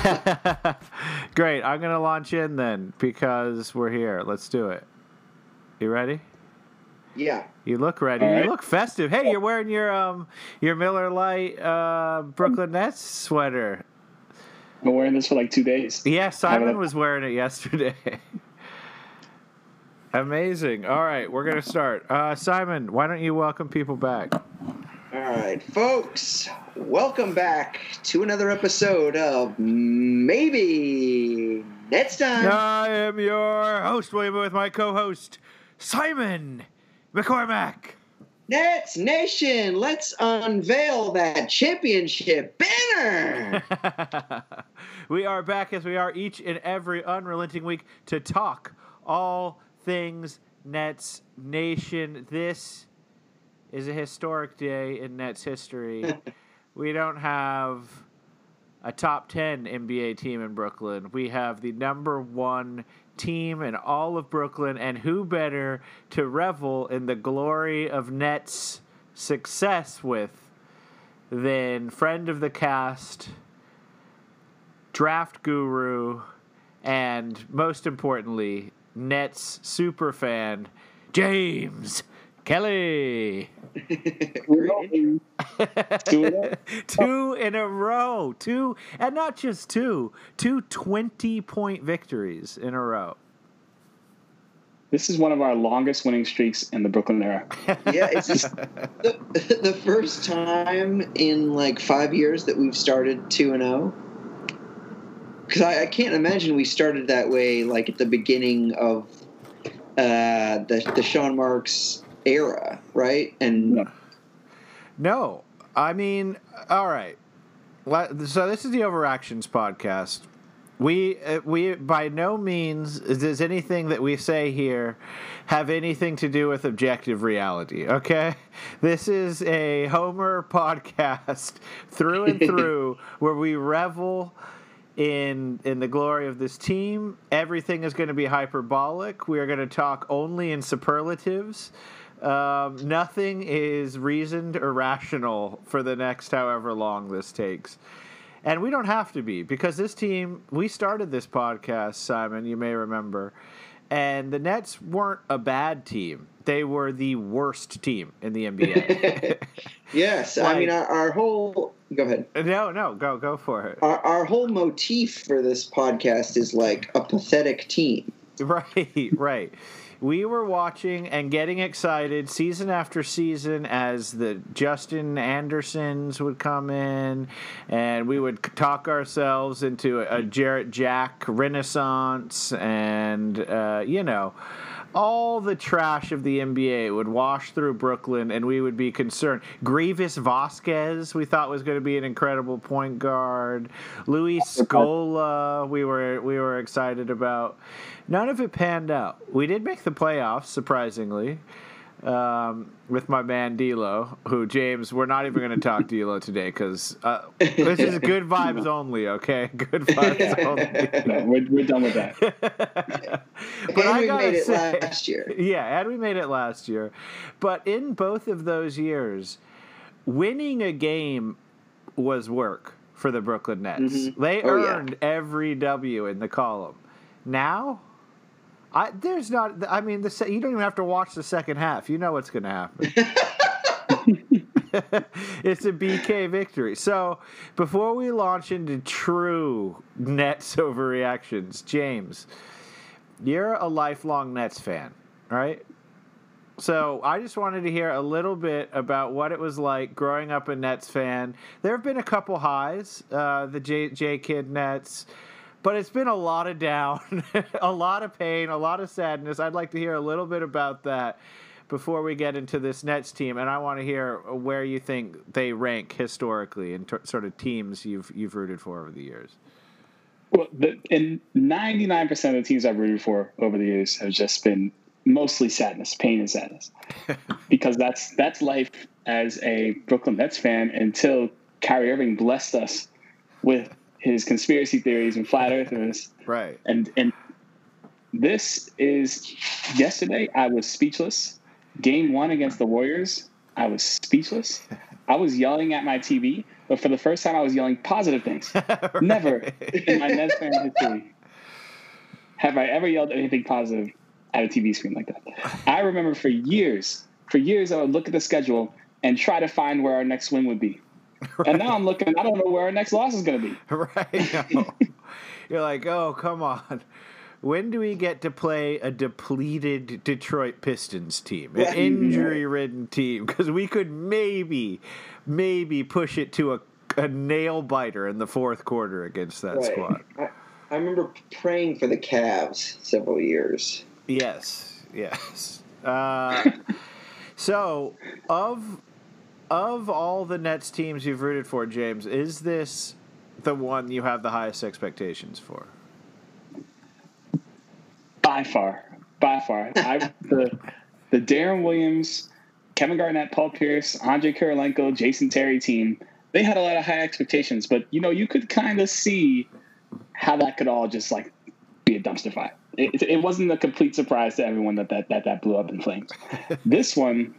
Great. I'm going to launch in then because we're here. Let's do it. You ready? Yeah. You look ready. All right. You look festive. Hey, you're wearing your um your Miller Lite uh, Brooklyn Nets sweater. I've been wearing this for like two days. Yeah, Simon was wearing it yesterday. Amazing. All right, we're gonna start. Uh, Simon, why don't you welcome people back? All right, folks. Welcome back to another episode of Maybe Next Time. I am your host, William, with my co-host Simon McCormack. Nets Nation, let's unveil that championship banner. we are back as we are each and every unrelenting week to talk all things Nets Nation. This is a historic day in Nets history. we don't have a top 10 NBA team in Brooklyn. We have the number one team in all of Brooklyn, and who better to revel in the glory of Nets' success with than friend of the cast, draft guru, and most importantly, Nets super fan, James Kelly. Two in a- two in a row. Two, and not just two, two 20 point victories in a row. This is one of our longest winning streaks in the Brooklyn era. yeah, it's just the, the first time in like five years that we've started 2 and 0. Because I, I can't imagine we started that way like at the beginning of uh, the, the Sean Marks era, right? And No. No, I mean, all right. So this is the Overreactions podcast. We uh, we by no means does anything that we say here have anything to do with objective reality. Okay, this is a Homer podcast through and through, where we revel in in the glory of this team. Everything is going to be hyperbolic. We are going to talk only in superlatives. Um, nothing is reasoned or rational for the next however long this takes. And we don't have to be because this team, we started this podcast, Simon, you may remember, and the Nets weren't a bad team. They were the worst team in the NBA. yes, I mean, our, our whole. Go ahead. no, no, go go for it. Our, our whole motif for this podcast is like a pathetic team. Right, right. We were watching and getting excited season after season as the Justin Andersons would come in, and we would talk ourselves into a Jarrett Jack renaissance, and uh, you know. All the trash of the NBA would wash through Brooklyn, and we would be concerned. Greivis Vasquez, we thought was going to be an incredible point guard. Luis Scola, we were we were excited about. None of it panned out. We did make the playoffs, surprisingly, um, with my man D'Lo. Who James? We're not even going to talk D'Lo today because uh, this is good vibes only. Okay, good vibes only. No, we're, we're done with that. but and I we made it say, last year. yeah, and we made it last year. But in both of those years, winning a game was work for the Brooklyn Nets. Mhm. They Oh, yeah. earned every W in the column. Now, I there's not. I mean, the you don't even have to watch the second half. You know what's going to happen. it's a BK victory. So, before we launch into true Nets overreactions, James, you're a lifelong Nets fan, right? So, I just wanted to hear a little bit about what it was like growing up a Nets fan. There have been a couple highs, uh, the J, J Kidd Nets, but it's been a lot of down, a lot of pain, a lot of sadness. I'd like to hear a little bit about that before we get into this Nets team, and I want to hear where you think they rank historically in t- sort of teams you've you've rooted for over the years. Well, the, and 99% of the teams I've rooted for over the years have just been mostly sadness, pain and sadness. because that's that's life as a Brooklyn Nets fan until Kyrie Irving blessed us with his conspiracy theories and flat earthers. Right. And and this is yesterday I was speechless. Game one against the Warriors, I was speechless. I was yelling at my TV but for the first time, I was yelling positive things. Never in my Nets fan history have I ever yelled anything positive at a TV screen like that. I remember for years, for years, I would look at the schedule and try to find where our next win would be. Right. And now I'm looking, I don't know where our next loss is going to be. Right. No. You're like, oh, come on. When do we get to play a depleted Detroit Pistons team, an injury ridden team? Because we could maybe, maybe push it to a, a nail biter in the fourth quarter against that right. squad. I, I remember praying for the Cavs several years. Yes, yes. Uh, so, of of all the Nets teams you've rooted for, James, is this the one you have the highest expectations for? By far, by far. I the the Deron Williams, Kevin Garnett, Paul Pierce, Andre Kirilenko, Jason Terry team. They had a lot of high expectations, but you know you could kind of see how that could all just like be a dumpster fire. It, it, wasn't a complete surprise to everyone that that that, that blew up in flames. this one,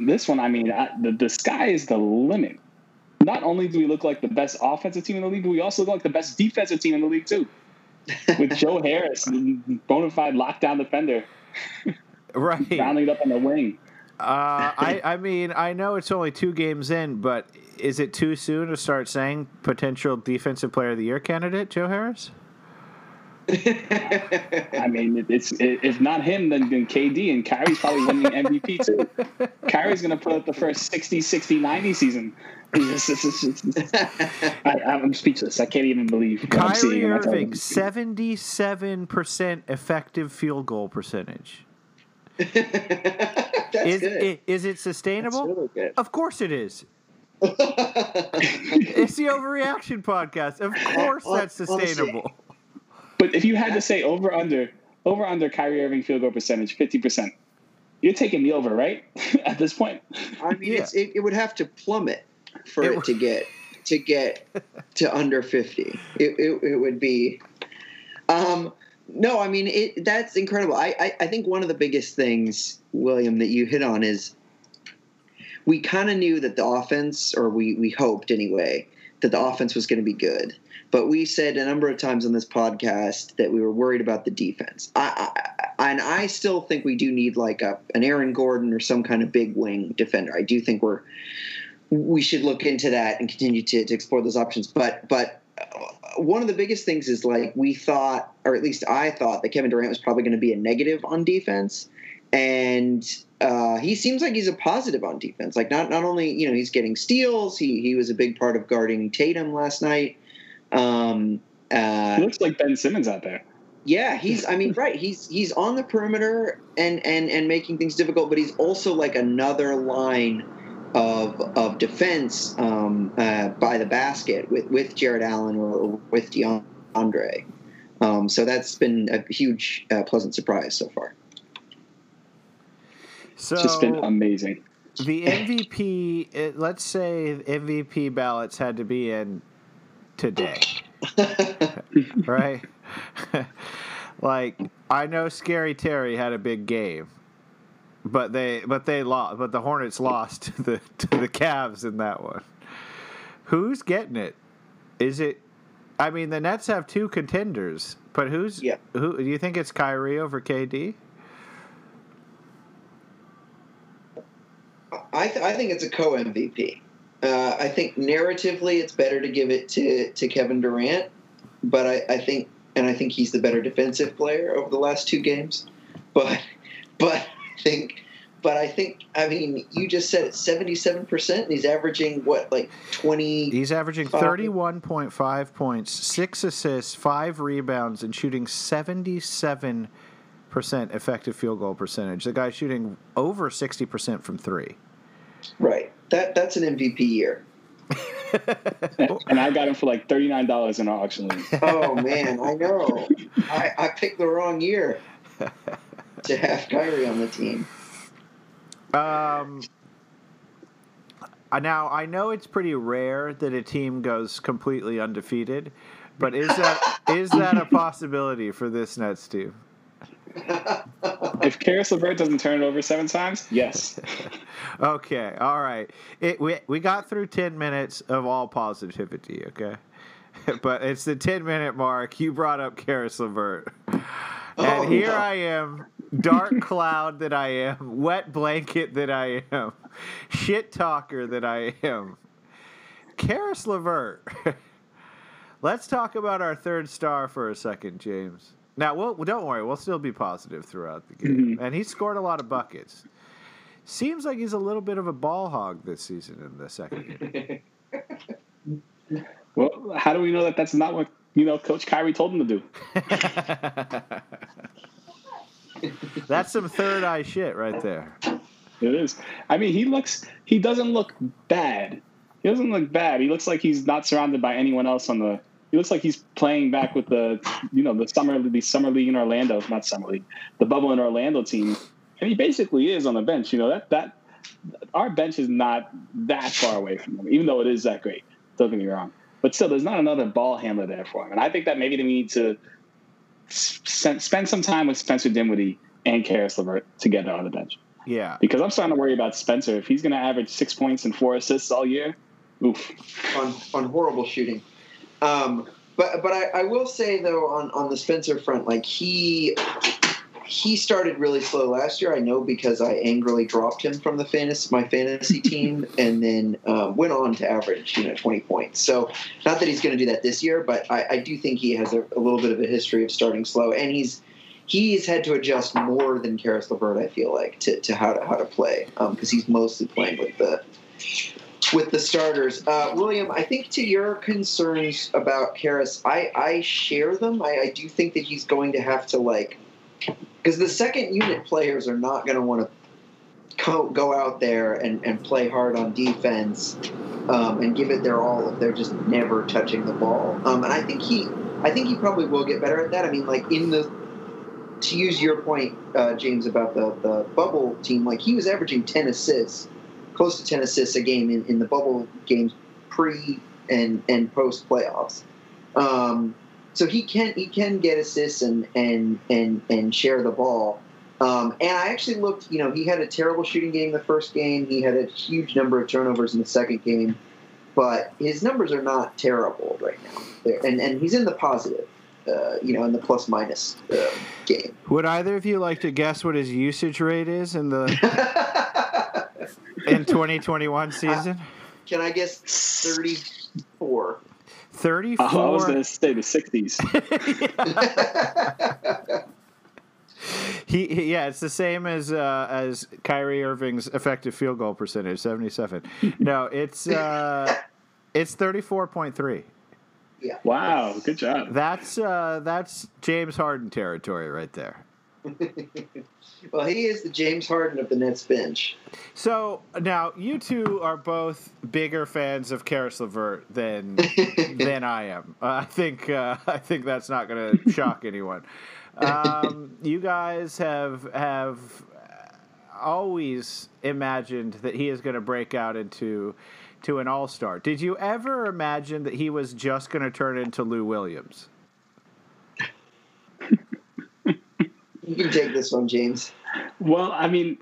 this one, I mean, I, the the sky is the limit. Not only do we look like the best offensive team in the league, but we also look like the best defensive team in the league too. With Joe Harris, bona fide lockdown defender, right, rounding up on the wing. Uh, I, I mean, I know it's only two games in, but is it too soon to start saying potential defensive player of the year candidate, Joe Harris? I mean, it's it, if not him, then, then KD and Kyrie's probably winning MVP too. Kyrie's going to put up the first 60, 60, 90 season. I, am speechless. I can't even believe what Kyrie I'm seeing. Irving, seventy-seven percent effective field goal percentage. is, it, is it sustainable? Really of course it is. it's the overreaction podcast. Of course that's sustainable. But if you had to say over under over under Kyrie Irving field goal percentage, fifty percent, you're taking me over, right? At this point. I mean, yeah. it, it, would have to plummet for it, it to get to get to under fifty. It, it, it would be. Um, no, I mean it. That's incredible. I, I, I think one of the biggest things, William, that you hit on is we kind of knew that the offense, or we we hoped anyway, that the offense was going to be good. But we said a number of times on this podcast that we were worried about the defense. I, I, and I still think we do need like a an Aaron Gordon or some kind of big wing defender. I do think we're we should look into that and continue to, to explore those options. But but one of the biggest things is like we thought, or at least I thought, that Kevin Durant was probably going to be a negative on defense, and uh, he seems like he's a positive on defense. Like not not only you know he's getting steals, he he was a big part of guarding Tatum last night. Um, uh, he looks like Ben Simmons out there. Yeah, he's. I mean, right. He's he's on the perimeter and and and making things difficult, but he's also like another line of of defense um, uh, by the basket with with Jarrett Allen or with DeAndre. Um, so that's been a huge, uh, pleasant surprise so far. So it's just been amazing. The MVP, it, let's say MVP ballots had to be in today, right? like I know Scary Terry had a big game, but they but they lost. But the Hornets lost to the to the Cavs in that one. Who's getting it? Is it? I mean, the Nets have two contenders, but who's yeah. who? Do you think it's Kyrie over KD? I, th- I think it's a co MVP. Uh, I think narratively, it's better to give it to, to Kevin Durant, but I, I think and I think he's the better defensive player over the last two games. But but I think but I think I mean you just said it's seventy seven percent and he's averaging what like twenty He's averaging thirty one point five points, six assists, five rebounds, and shooting seventy seven percent effective field goal percentage. The guy's shooting over sixty percent from three. Right. That that's an MVP year. and I got him for like thirty nine dollars in an auction league. Oh man, I know. I, I picked the wrong year to have Kyrie on the team. Um. Uh, now I know it's pretty rare that a team goes completely undefeated, but is that is that a possibility for this Nets team? if Caris LeVert doesn't turn it over seven times, yes. Okay, all right. It, we we got through ten minutes of all positivity. Okay, but it's the ten minute mark. You brought up Caris LeVert, oh, and Oh, here no. I am, dark cloud that I am, wet blanket that I am, shit talker that I am. Caris LeVert. Let's talk about our third star for a second, James. Now, we'll, don't worry, we'll still be positive throughout the game. Mm-hmm. And he scored a lot of buckets. Seems like he's a little bit of a ball hog this season in the second game. Well, how do we know that that's not what you know Coach Kyrie told him to do? That's some third eye shit right there. It is. I mean, he looks. He doesn't look bad. He doesn't look bad. He looks like he's not surrounded by anyone else on the. He looks like he's playing back with the, you know, the summer the summer league in Orlando, not summer league, the bubble in Orlando team, and he basically is on the bench. You know that that our bench is not that far away from him, even though it is that great. Don't get me wrong, but still, there's not another ball handler there for him, and I think that maybe they need to spend some time with Spencer Dinwiddie and Caris LeVert together on the bench Yeah. because I'm starting to worry about Spencer. If he's going to average six points and four assists all year, oof. on on horrible shooting. Um, but but I, I will say though on, on the Spencer front, like he he started really slow last year. I know because I angrily dropped him from the fantasy my fantasy team, and then um, went on to average you know twenty points. So not that he's going to do that this year, but I, I do think he has a, a little bit of a history of starting slow, and he's he's had to adjust more than Caris LeVert. I feel like to, to how to how to play because he's mostly playing with the with the starters. Uh, William, I think to your concerns about Caris, I, I share them. I, I do think that he's going to have to like because the second unit players are not going to want to go, go out there and, and play hard on defense um, and give it their all if they're just never touching the ball. Um, and I think he I think he probably will get better at that. I mean, like in the to use your point, uh, James, about the, the bubble team, like he was averaging ten assists close to 10 assists a game in, in the bubble games pre and, and post playoffs. Um, so he can he can get assists and and and and share the ball. Um, and I actually looked, you know, he had a terrible shooting game the first game. He had a huge number of turnovers in the second game, but his numbers are not terrible right now. They're, and and he's in the positive, uh, you know, in the plus minus uh, game. Would either of you like to guess what his usage rate is in the in 2021 season? Can I guess thirty four? 34. I was going to say the 60s. He, he- yeah, it's the same as uh, as Kyrie Irving's effective field goal percentage, 77. no, it's uh, it's 34.3. Yeah. Wow, good job. That's uh, that's James Harden territory right there. well, he is the James Harden of the Nets bench. So now you two are both bigger fans of Caris LeVert than than I am. Uh, I think uh, I think that's not going to shock anyone. Um, you guys have have always imagined that he is going to break out into to an all star. Did you ever imagine that he was just going to turn into Lou Williams? You can take this one, James. Well, I mean,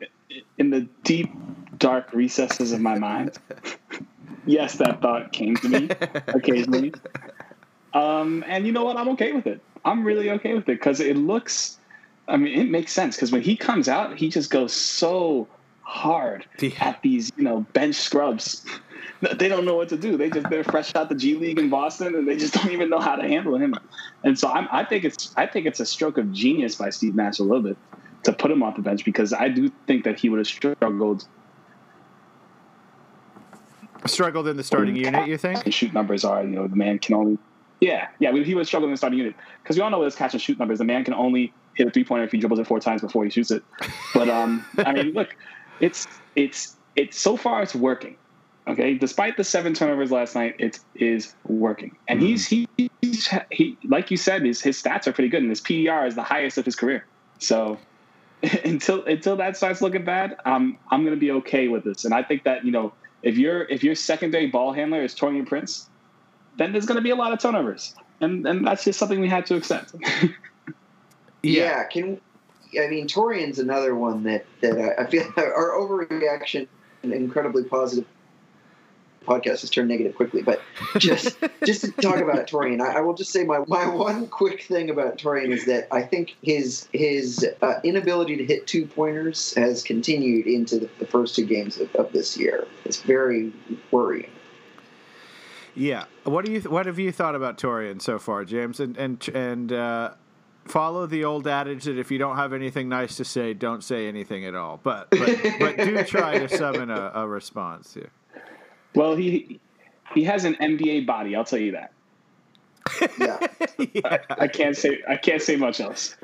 in the deep, dark recesses of my mind, yes, that thought came to me occasionally. Um, and you know what? I'm okay with it. I'm really okay with it because it looks. I mean, it makes sense because when he comes out, he just goes so hard Yeah. at these, you know, bench scrubs. They don't know what to do. They just they're fresh out the G League in Boston, and they just don't even know how to handle him. And so I'm, I think it's I think it's a stroke of genius by Steve Nash a little bit to put him off the bench because I do think that he would have struggled Struggled in the starting unit, you think? shoot numbers are. You know, the man can only. Yeah, yeah, he would struggle in the starting unit because we all know what his catch and shoot numbers. The man can only hit a three pointer if he dribbles it four times before he shoots it. But um, I mean, look, it's it's it's so far it's working. Okay, despite the seven turnovers last night, it is working, and he's he he's, he like you said, his his stats are pretty good, and his PER is the highest of his career. So until until that starts looking bad, um, I'm going to be okay with this, and I think that you know if your if your secondary ball handler is Taurean Prince, then there's going to be a lot of turnovers, and and that's just something we had to accept. Yeah. can I mean Taurean's another one that that I, I feel our overreaction an incredibly positive podcast has turned negative quickly. But just just to talk about Taurean, I, I, will just say my, my one quick thing about Taurean is that I think his his uh, inability to hit two pointers has continued into the, the first two games of, of, this year. It's very worrying. Yeah, what do you what have you thought about Taurean so far, James? And and and uh, follow the old adage that if you don't have anything nice to say, don't say anything at all. But but, but do try to summon a, a response here. Well, he he has an NBA body. I'll tell you that. Yeah, yeah. I, I, can't say I can't say much else.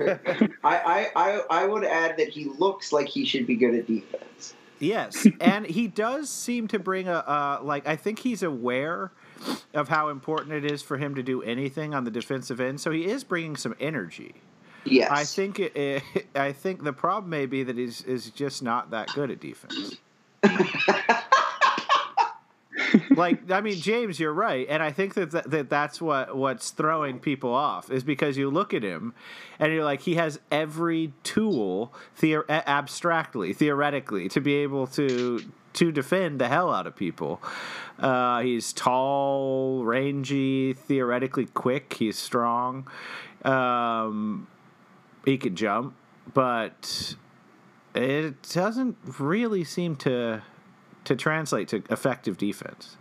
I, I I would add that he looks like he should be good at defense. Yes, and he does seem to bring a uh, like. I think he's aware of how important it is for him to do anything on the defensive end. So he is bringing some energy. Yes, I think it, it, I think the problem may be that he's is just not that good at defense. like I mean, James, you're right, and I think that, that that that's what what's throwing people off is because you look at him, and you're like, he has every tool, theor- abstractly, theoretically, to be able to to defend the hell out of people. Uh, he's tall, rangy, theoretically quick. He's strong. Um, he can jump, but it doesn't really seem to to translate to effective defense.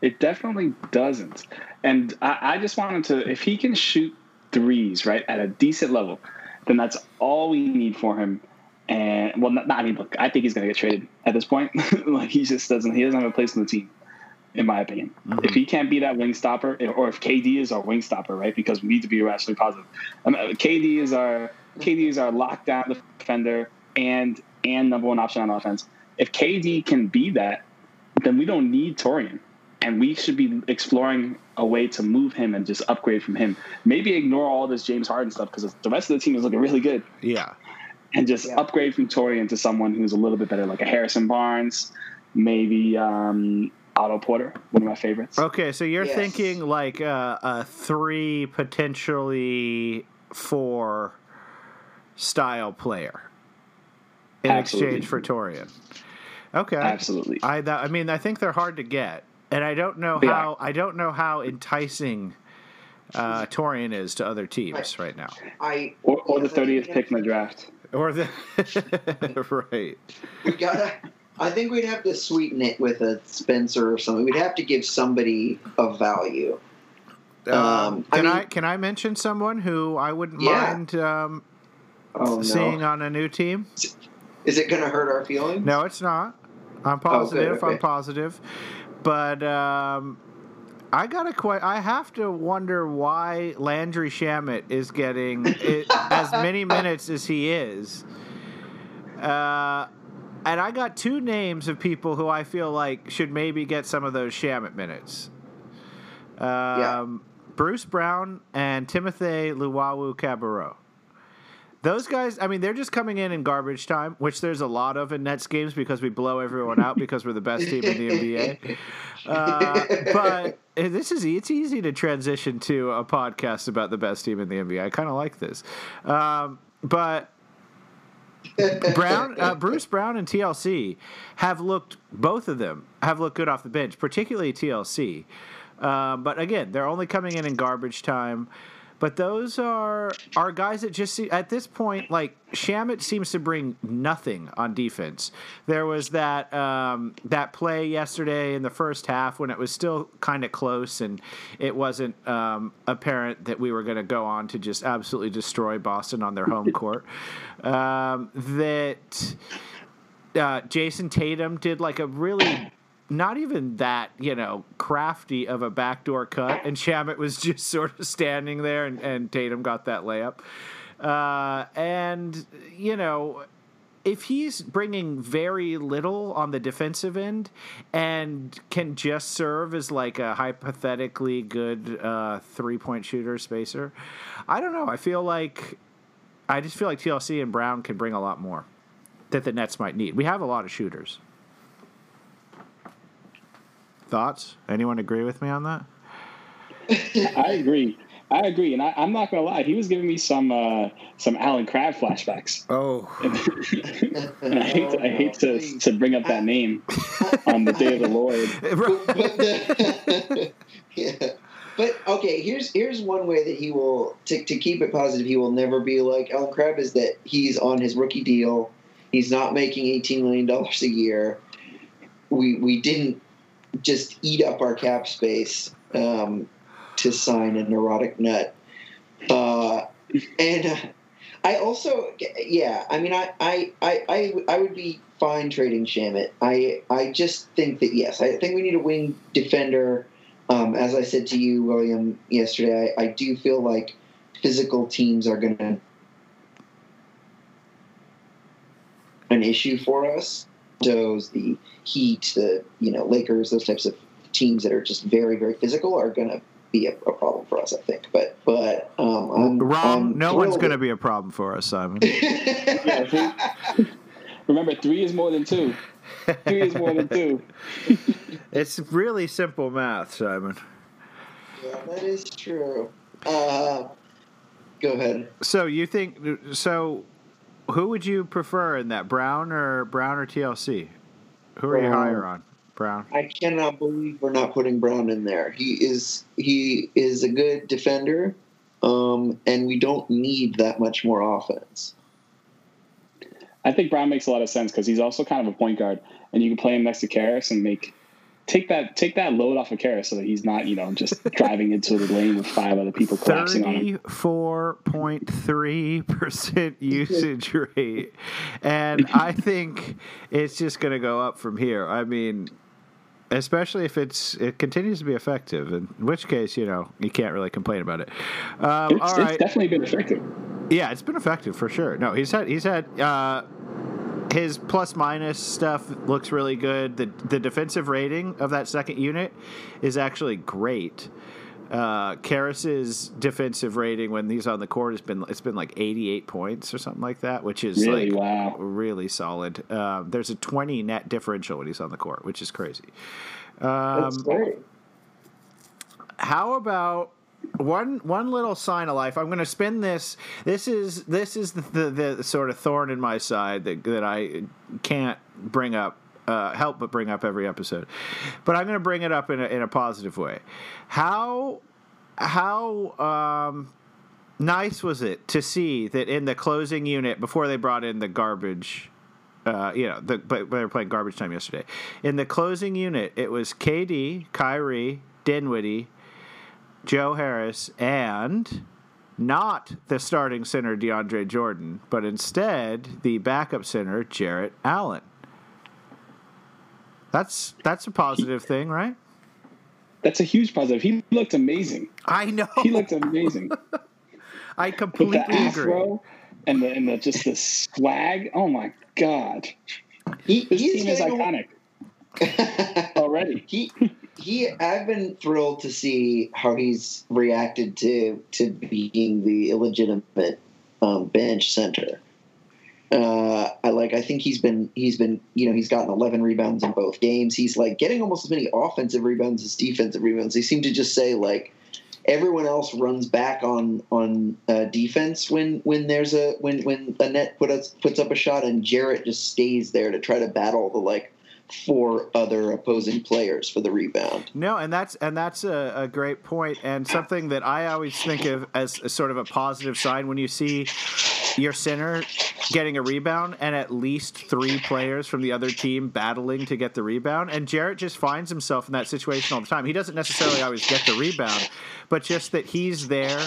It definitely doesn't. And I, I just want him to, if he can shoot threes, right, at a decent level, then that's all we need for him. And well, not, I mean, look, I think he's going to get traded at this point. like he just doesn't, he doesn't have a place in the team, in my opinion. Mm-hmm. If he can't be that wing stopper, or if KD is our wing stopper, right, because we need to be irrationally positive. I mean, KD is our KD is our lockdown defender and and number one option on offense. If KD can be that, then we don't need Taurean and we should be exploring a way to move him and just upgrade from him. Maybe ignore all this James Harden stuff because the rest of the team is looking really good. Yeah. And just yeah. upgrade from Taurean to someone who's a little bit better, like a Harrison Barnes, maybe um, Otto Porter, one of my favorites. Okay, so you're yes. thinking like uh, a three, potentially four style player in Absolutely. exchange for Taurean. Okay, absolutely. I that, I mean I think they're hard to get and I don't know yeah. how I don't know how enticing uh, Taurean is to other teams right now. I or, or the thirtieth pick in the draft, or the right. We gotta. I think we'd have to sweeten it with a Spencer or something. We'd have to give somebody a value. Um, um, can I, mean, I, can I mention someone who I wouldn't yeah. mind um, oh, seeing no. on a new team? Is it going to hurt our feelings? No, it's not. I'm positive. Oh, good, okay. I'm positive. But um, I gotta quite. I have to wonder why Landry Shamet is getting it, as many minutes as he is. Uh, and I got two names of people who I feel like should maybe get some of those Shamet minutes. Um, yeah. Bruce Brown and Timothy Luwawu-Cabarrot. Those guys, I mean, they're just coming in in garbage time, which there's a lot of in Nets games because we blow everyone out because we're the best team in the NBA. Uh, but this is it's easy to transition to a podcast about the best team in the NBA. I kind of like this, um, but. Brown, uh, Bruce Brown, and TLC have looked. Both of them have looked good off the bench, particularly TLC. Uh, but again, they're only coming in in garbage time. But those are are guys that just see at this point like Shamet seems to bring nothing on defense. There was that um, that play yesterday in the first half when it was still kind of close and it wasn't um, apparent that we were going to go on to just absolutely destroy Boston on their home court. Um, that uh, Jayson Tatum did like a really not even that, you know, crafty of a backdoor cut, and Shamet was just sort of standing there, and, and Tatum got that layup. Uh, and, you know, if he's bringing very little on the defensive end and can just serve as like a hypothetically good uh, three point shooter spacer, I don't know. I feel like I just feel like TLC and Brown can bring a lot more that the Nets might need. We have a lot of shooters. Thoughts? Anyone agree with me on that? I agree. I agree, and I, am not gonna lie. He was giving me some uh, some Allen Crabbe flashbacks. Oh, and I hate to, I hate to, to bring up that name on the day of the Lord. but, yeah. But okay, here's here's one way that he will to, to keep it positive. He will never be like Allen Crabbe. Is that he's on his rookie deal. He's not making eighteen million dollars a year. We we didn't just eat up our cap space. Um, to sign a neurotic nut. Uh, and uh, I also, yeah, I mean, I, I, I, I, would be fine trading Shamet. I, I just think that yes, I think we need a wing defender. Um, as I said to you, William, yesterday, I, I do feel like physical teams are going to an issue for us. Those the Heat, the you know Lakers, those types of teams that are just very very physical are going to be a, a, problem for us, I think. But but um, I'm, wrong. I'm no one's going to be a problem for us, Simon. yeah, remember, three is more than two. Three is more than two. it's really simple math, Simon. Yeah, that is true. Uh, go ahead. So you think so? Who would you prefer in that Brown or Brown or TLC? Who are you um, higher on? Brown. I cannot believe we're not putting Brown in there. He is he is a good defender, um, and we don't need that much more offense. I think Brown makes a lot of sense because he's also kind of a point guard, and you can play him next to Caris and make take that take that load off of Caris so that he's not you know just driving into the lane with five other people collapsing on him. Thirty-four point three percent usage rate, and I think it's just going to go up from here. I mean, especially if it's it continues to be effective. In which case, you know, you can't really complain about it. Um, it's, all right. it's definitely been effective. Yeah, it's been effective for sure. No, he's had he's had uh, his plus minus stuff looks really good. The the defensive rating of that second unit is actually great uh, Caris's defensive rating when he's on the court has been it's been like 88 points or something like that, which is really, like wow. really solid. Uh, there's a 20 net differential when he's on the court, which is crazy. Um, That's great. How about one one little sign of life? I'm going to spin this. This is this is the, the, the sort of thorn in my side that that I can't bring up uh, help but bring up every episode. But I'm going to bring it up in a, in a positive way. How how um, nice was it to see that in the closing unit before they brought in the garbage? Uh, you know, the, but they were playing garbage time yesterday. In the closing unit, it was KD, Kyrie, Dinwiddie, Joe Harris, and not the starting center DeAndre Jordan, but instead the backup center Jarrett Allen. That's that's a positive thing, right? That's a huge positive. He looked amazing. I know. He looked amazing. I completely With the afro And the and the just the swag. Oh my god. He, this team is iconic. already. He he I've been thrilled to see how he's reacted to to being the illegitimate um, bench center. Uh, I like. I think he's been he's been you know he's gotten 11 rebounds in both games. He's like getting almost as many offensive rebounds as defensive rebounds. They seem to just say like everyone else runs back on on uh, defense when when there's a when when a net put us, puts up a shot and Jarrett just stays there to try to battle the like four other opposing players for the rebound. No, and that's and that's a, a, great point and something that I always think of as a sort of a positive sign when you see your center getting a rebound and at least three players from the other team battling to get the rebound. And Jarrett just finds himself in that situation all the time. He doesn't necessarily always get the rebound, but just that he's there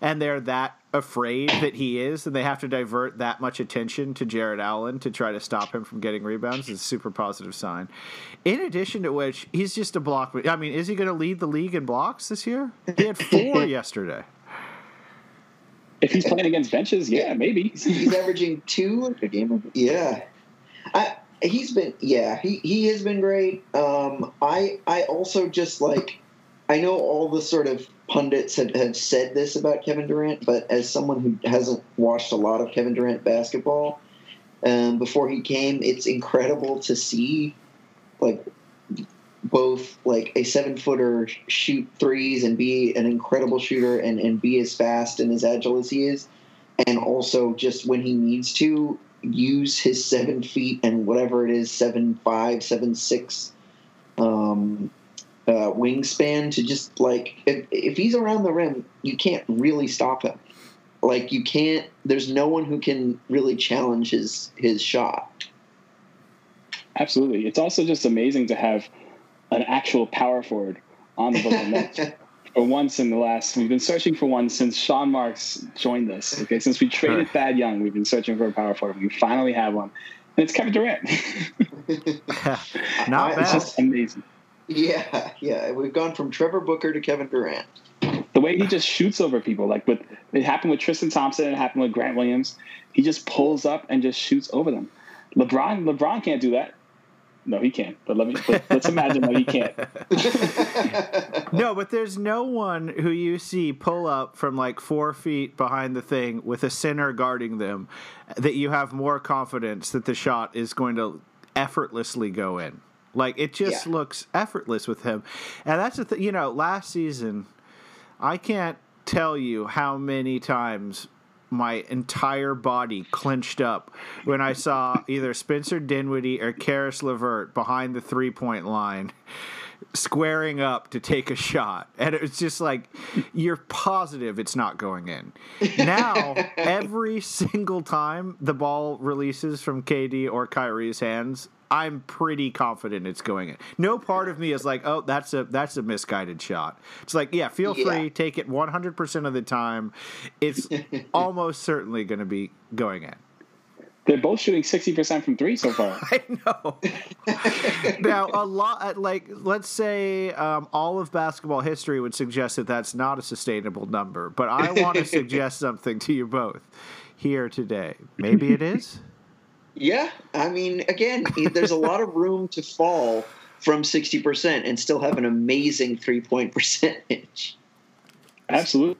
and they're that afraid that he is, and they have to divert that much attention to Jarrett Allen to try to stop him from getting rebounds is a super positive sign. In addition to which, he's just a block. I mean, is he going to lead the league in blocks this year? He had four yesterday. If he's playing against benches, yeah, maybe he's averaging two a game. Yeah, I, he's been yeah he he has been great. Um, I I also just like I know all the sort of pundits have, have said this about Kevin Durant, but as someone who hasn't watched a lot of Kevin Durant basketball um, before he came, it's incredible to see like both like a seven footer shoot threes and be an incredible shooter and, and be as fast and as agile as he is, and also just when he needs to use his seven feet and whatever it is seven five seven six um, uh, wingspan to just like if, if he's around the rim, you can't really stop him. Like you can't. There's no one who can really challenge his his shot. Absolutely, it's also just amazing to have an actual power forward on the Brooklyn Nets. for once in the last, we've been searching for one since Sean Marks joined us. Okay, since we traded Thad Young, we've been searching for a power forward. We finally have one, and it's Kevin Durant. Not bad. It's just amazing. Yeah, yeah. We've gone from Trevor Booker to Kevin Durant. The way he just shoots over people, like with it happened with Tristan Thompson, it happened with Grant Williams. He just pulls up and just shoots over them. LeBron, LeBron can't do that. No, he can't. But let me let, us imagine that he can't. no, but there's no one who you see pull up from like four feet behind the thing with a center guarding them that you have more confidence that the shot is going to effortlessly go in. Like it just yeah. looks effortless with him, and that's the thing. You know, last season, I can't tell you how many times my entire body clenched up when I saw either Spencer Dinwiddie or Caris LeVert behind the three point line squaring up to take a shot. And it was just like, you're positive it's not going in. Now, every single time the ball releases from KD or Kyrie's hands, I'm pretty confident it's going in. No part of me is like, oh, that's a that's a misguided shot. It's like, yeah, feel yeah. free, take it 100% of the time. It's almost certainly going to be going in. They're both shooting 60% from three so far. I know. now, a lot, like, let's say um, all of basketball history would suggest that that's not a sustainable number, but I want to suggest something to you both here today. Maybe it is? Yeah, I mean, again, there's a lot of room to fall from 60% and still have an amazing three point percentage. Absolutely.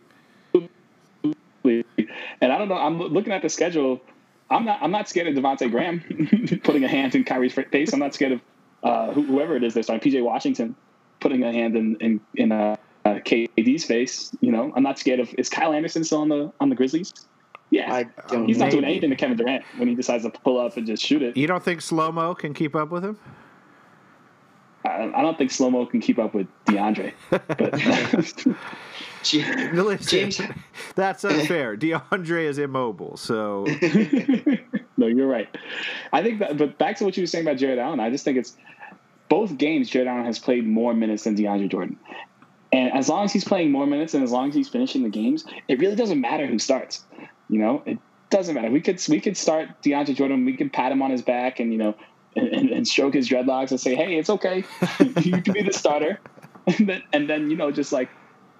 And I don't know, I'm looking at the schedule. I'm not I'm not scared of Devonte Graham putting a hand in Kyrie's face. I'm not scared of uh, whoever it is that's on PJ Washington putting a hand in in, in uh, uh, KD's face. You know, I'm not scared of is Kyle Anderson still on the on the Grizzlies? Yeah, um, he's not doing anything to Kevin Durant when he decides to pull up and just shoot it. You don't think slow mo can keep up with him? I, I don't think slow mo can keep up with DeAndre. But James, that's unfair. DeAndre is immobile, so. no, you're right. I think that, but back to what you were saying about Jarrett Allen, I just think it's both games. Jarrett Allen has played more minutes than DeAndre Jordan. And as long as he's playing more minutes and as long as he's finishing the games, it really doesn't matter who starts. You know, it doesn't matter. We could we could start DeAndre Jordan. We could pat him on his back and you know, and, and stroke his dreadlocks and say, "Hey, it's okay. you can be the starter." And then and then you know, just like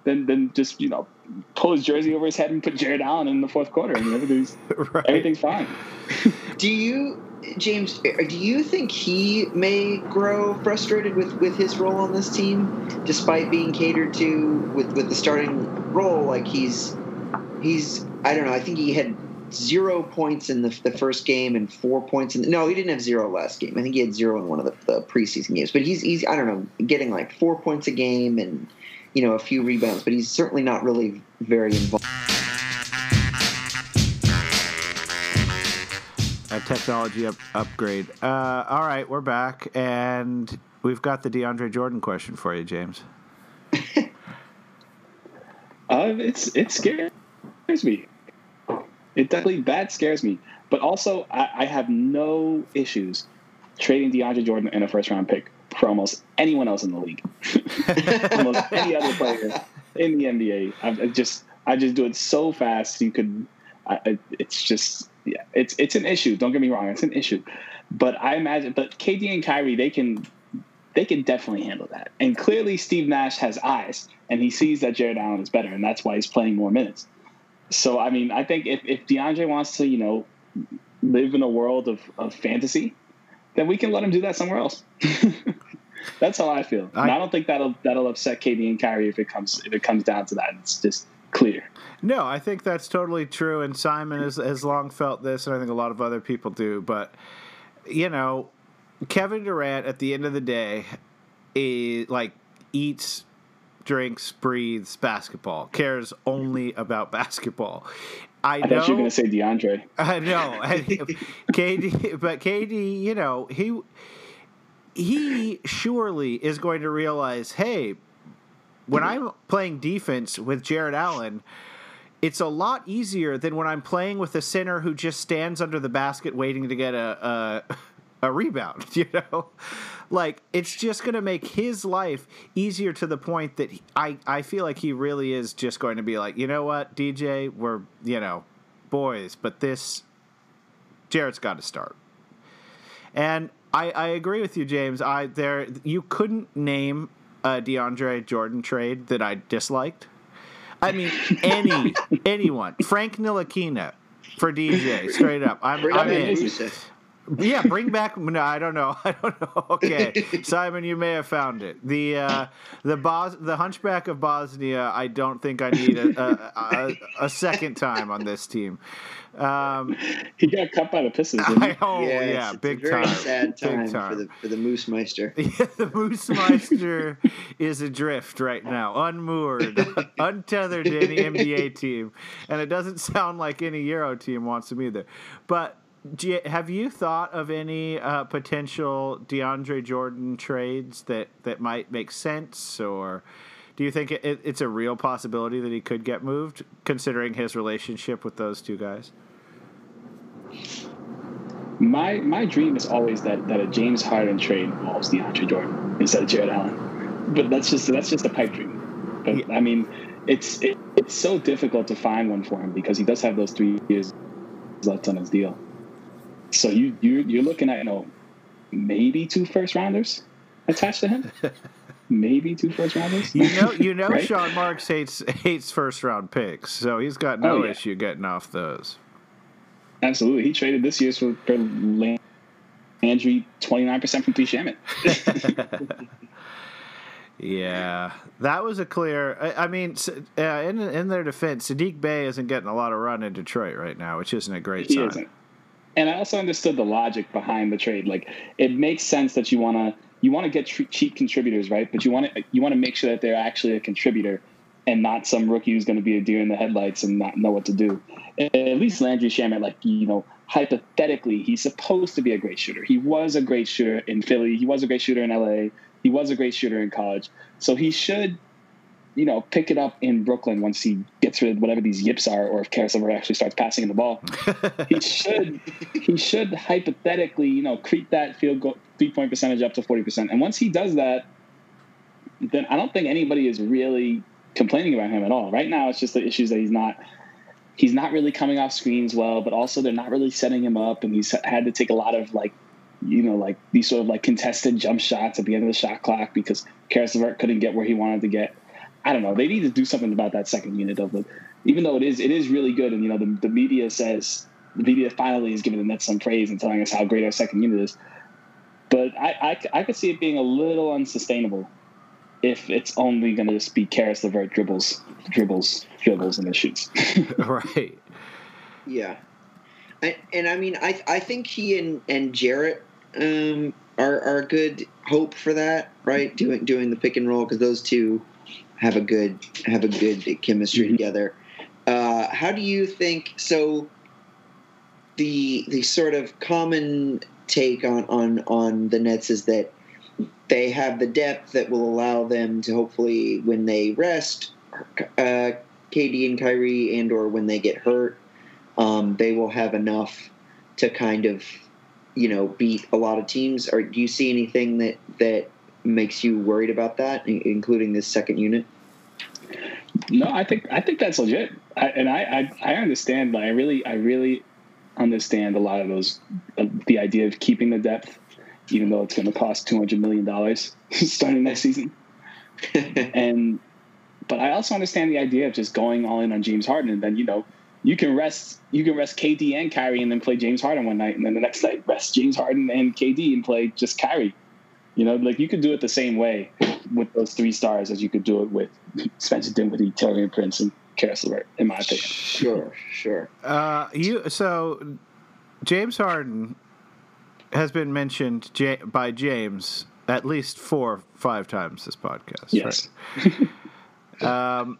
then then just you know, pull his jersey over his head and put Jarrett Allen in the fourth quarter, and everything's right. everything's fine. do you, James? Uh, do you think he may grow frustrated with with his role on this team, despite being catered to with with the starting role? Like he's he's I don't know. I think he had zero points in the, the first game and four points in the, no he didn't have zero last game i think he had zero in one of the, the, preseason games but he's he's i don't know getting like four points a game and you know a few rebounds but he's certainly not really very involved a technology up, upgrade uh, all right we're back and we've got the deandre jordan question for you james uh, it's it's scary scares me. It definitely that scares me. But also, I, I have no issues trading DeAndre Jordan in a first round pick for almost anyone else in the league, almost any other player in the NBA. I, I, just I just do it so fast. You could. I, it's just yeah. It's it's an issue. Don't get me wrong. It's an issue. But I imagine. But KD and Kyrie, they can they can definitely handle that. And clearly, Steve Nash has eyes, and he sees that Jarrett Allen is better, and that's why he's playing more minutes. So I mean, I think if, if DeAndre wants to, you know, live in a world of, of fantasy, then we can let him do that somewhere else. That's how I feel. I, I, don't think that'll that'll upset KD and Kyrie if it comes if it comes down to that. It's just clear. No, I think that's totally true. And Simon has, has long felt this, and I think a lot of other people do. But you know, Kevin Durant, at the end of the day, is like eats, drinks, breathes basketball, cares only about basketball. I, I know. thought you were going to say DeAndre. I know. KD, but KD, you know, he he surely is going to realize, hey, when I'm playing defense with Jarrett Allen, it's a lot easier than when I'm playing with a center who just stands under the basket waiting to get a a, a rebound. You know, like it's just going to make his life easier to the point that he, I I feel like he really is just going to be like, you know what, DJ, we're you know boys, but this Jarrett's got to start. And I, I agree with you, James. I there you couldn't name a DeAndre Jordan trade that I disliked. I mean, any anyone, Frank Ntilikina for DJ, straight up. I'm, I'm in. Musa. Yeah, bring back. No, I don't know. I don't know. Okay, Simon, you may have found it. The uh, the Bos- the Hunchback of Bosnia. I don't think I need a a, a, a second time on this team. Um, He got cut by the Pistons. Didn't I, oh Yes, yeah, it's big a very time. sad Big time, time. for the for the Moose Meister. Yeah, the Moose Meister is adrift right now, unmoored, untethered to any NBA team, and it doesn't sound like any Euro team wants him either. But J- have you thought of any uh, potential DeAndre Jordan trades that that might make sense, or do you think it, it, it's a real possibility that he could get moved, considering his relationship with those two guys? My my dream is always that that a James Harden trade involves DeAndre Jordan instead of Jarrett Allen. But that's just that's just a pipe dream. But I mean, it's it, it's so difficult to find one for him because he does have those three years left on his deal. So you you you're looking at you know maybe two first rounders attached to him. maybe two first rounders. You know, you know, Right? Sean Marks hates hates first round picks, so he's got no Oh, yeah. issue getting off those. Absolutely, he traded this year for, for Landry twenty nine percent from T. Shamet. Yeah, that was a clear. I, I mean, uh, in in their defense, Saddiq Bey isn't getting a lot of run in Detroit right now, which isn't a great He sign. isn't. And I also understood the logic behind the trade. Like, it makes sense that you want to you want to get tr- cheap contributors, right? But you want to you want to make sure that they're actually a contributor and not some rookie who's going to be a deer in the headlights and not know what to do. At least Landry Shamet, like you know, hypothetically, he's supposed to be a great shooter. He was a great shooter in Philly. He was a great shooter in LA. He was a great shooter in college. So he should you know, pick it up in Brooklyn once he gets rid of whatever these yips are, or if Caris LeVert actually starts passing him the ball. he should he should hypothetically, you know, creep that field goal three point percentage up to forty percent. And once he does that, then I don't think anybody is really complaining about him at all. Right now, it's just the issues that he's not he's not really coming off screens well, but also they're not really setting him up, and he's had to take a lot of like you know, like these sort of like contested jump shots at the end of the shot clock because Caris couldn't get where he wanted to get. I don't know. They need to do something about that second unit of it. Even though it is, it is really good, and you know, the, the media says the media finally is giving the Nets some praise and telling us how great our second unit is. But I, I, I could see it being a little unsustainable if it's only going to just be Caris LeVert dribbles, dribbles, dribbles, and then shoots. right. Yeah, I, and I mean, I I think he and and Jarrett um, are are a good hope for that, right? Doing doing the pick and roll because those two have a good have a good chemistry Mhm. together. Uh, how do you think? So the the sort of common take on on on the Nets is that they have the depth that will allow them to hopefully when they rest uh, KD and Kyrie and or when they get hurt um, they will have enough to kind of you know beat a lot of teams or do you see anything that that makes you worried about that including this second unit No, I think I think that's legit, I, and I, I I understand. Like, I really I really understand a lot of those uh, the idea of keeping the depth, even though it's going to cost two hundred million dollars starting next season. And but I also understand the idea of just going all in on James Harden, and then you know you can rest you can rest KD and Kyrie, and then play James Harden one night, and then the next night rest James Harden and KD and play just Kyrie. You know, like you could do it the same way with those three stars as you could do it with Spencer Dinwiddie, Taurean Prince, and Caris LeVert, in my opinion. sure sure Uh, you so James Harden has been mentioned J- by James at least four, five times this podcast. Yes. Right? um,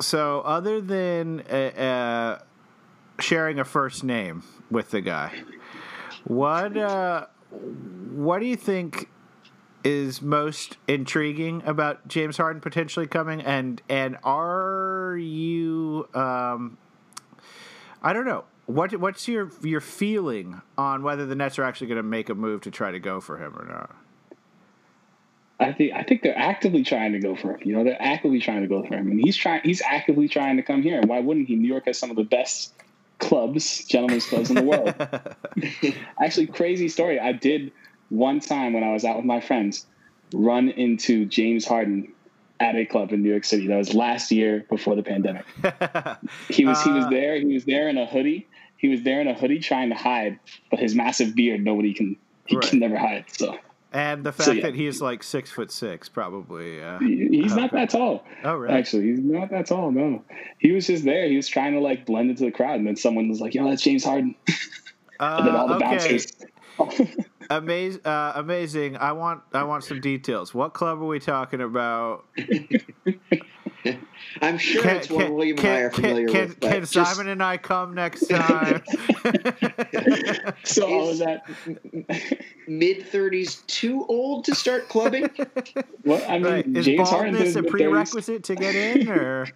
so, other than uh, uh, sharing a first name with the guy, what uh, what do you think is most intriguing about James Harden potentially coming? And and are you? Um, I don't know. What what's your your feeling on whether the Nets are actually going to make a move to try to go for him or not? I think I think they're actively trying to go for him. You know, they're actively trying to go for him, and he's trying. He's actively trying to come here. And why wouldn't he? New York has some of the best clubs, gentlemen's clubs in the world. Actually, crazy story. I did one time when I was out with my friends run into James Harden at a club in New York City. That was last year before the pandemic. he was he was Uh, there. He was there in a hoodie. He was there in a hoodie trying to hide, but his massive beard, nobody can he Right. can never hide. So And the fact So, yeah. that he's like six foot six, probably. Uh, he's not that tall. oh, really? Actually, he's not that tall. No, he was just there. He was trying to like blend into the crowd, and then someone was like, "Yo, that's James Harden." and then all the Uh, okay. bouncers. Amaz- uh, amazing. I want I want some details. What club are we talking about? I'm sure it's one William and I are familiar can, with. can just- Simon and I come next time? so I Is- at. mid 30s too old to start clubbing? Well, I mean, right. Is James Harden baldness a did- prerequisite to get in, or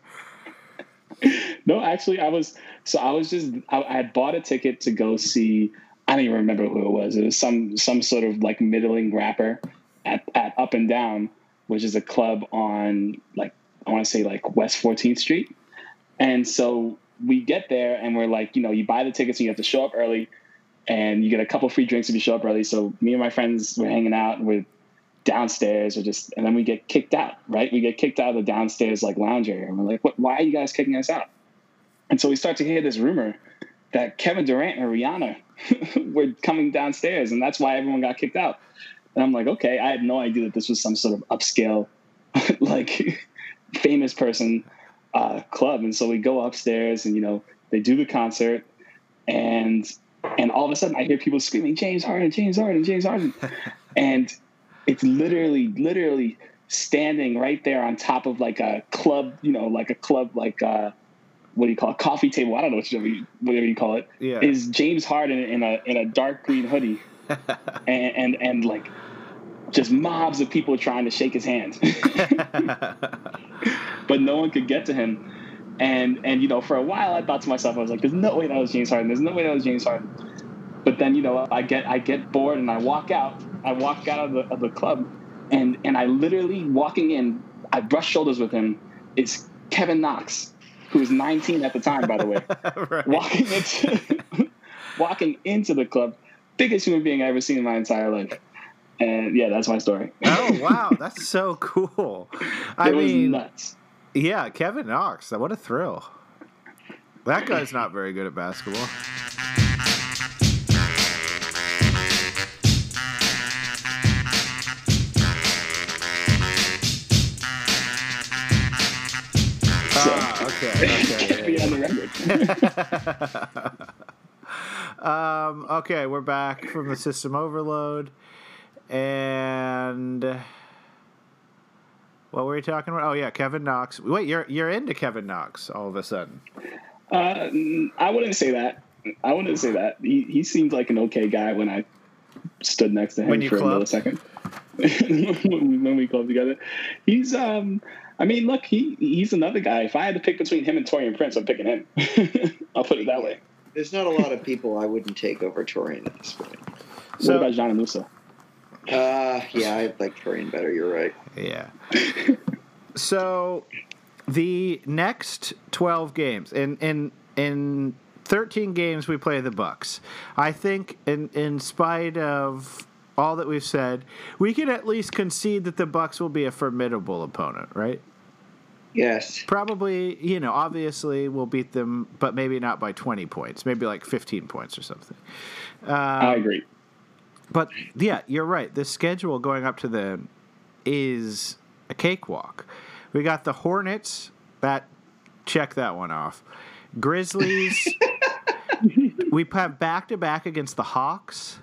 No, actually, I was. So I was just. I, I had bought a ticket to go see. I don't even remember who it was. It was some some sort of like middling rapper at at Up and Down, which is a club on like I want to say like West 14th Street. And so we get there and we're like, you know, you buy the tickets and you have to show up early, and you get a couple free drinks if you show up early. So me and my friends were hanging out. We're downstairs or just and then we get kicked out right we get kicked out of the downstairs like lounge area and we're like what why are you guys kicking us out and so we start to hear this rumor that kevin durant and rihanna were coming downstairs and that's why everyone got kicked out. And i'm like okay i had no idea that this was some sort of upscale like famous person uh, club. And so we go upstairs and you know they do the concert and and all of a sudden i hear people screaming james harden james harden james harden. And it's literally literally standing right there on top of like a club you know like a club like uh what do you call it? Coffee table. I don't know whatever you, whatever you call it. Yeah? is james harden in a in a dark green hoodie. And and, and like just mobs of people trying to shake his hand. But no one could get to him. And and you know for a while i thought to myself i was like there's no way that was james harden. There's no way that was james harden. But then you know i get i get bored and i walk out. I walk out of the, of the club. And and i literally walking in i brush shoulders with him. It's kevin knox who was 19 at the time by the way right. walking into walking into the club biggest human being i ever seen in my entire life and yeah that's my story Oh wow, that's so cool. I it mean, nuts yeah, Kevin Knox. What a thrill. That guy's not very good at basketball. Be on the record um, okay, we're back from the system overload, and what were we talking about? Oh yeah, Kevin Knox. Wait, you're you're into Kevin Knox all of a sudden. Uh, I wouldn't say that. I wouldn't say that. He he seemed like an okay guy when I stood next to him for a millisecond. when, we, when we clubbed together, he's um. I mean, look, he he's another guy. If I had to pick between him and Taurean Prince, I'm picking him. I'll put it that way. There's not a lot of people I wouldn't take over Taurean at this point. So- what about Dzanan Musa? Uh, yeah, I like Taurean better. You're right. Yeah. so the next 12 games in in in 13 games we play the Bucks. I think in in spite of all that we've said, we can at least concede that the Bucks will be a formidable opponent, right? Yes. Probably, you know, obviously we'll beat them, but maybe not by 20 points, maybe like 15 points or something. I um, agree. But yeah, you're right. The schedule going up to them is a cakewalk. We got the Hornets. That check that one off. Grizzlies. we have back to back against the Hawks.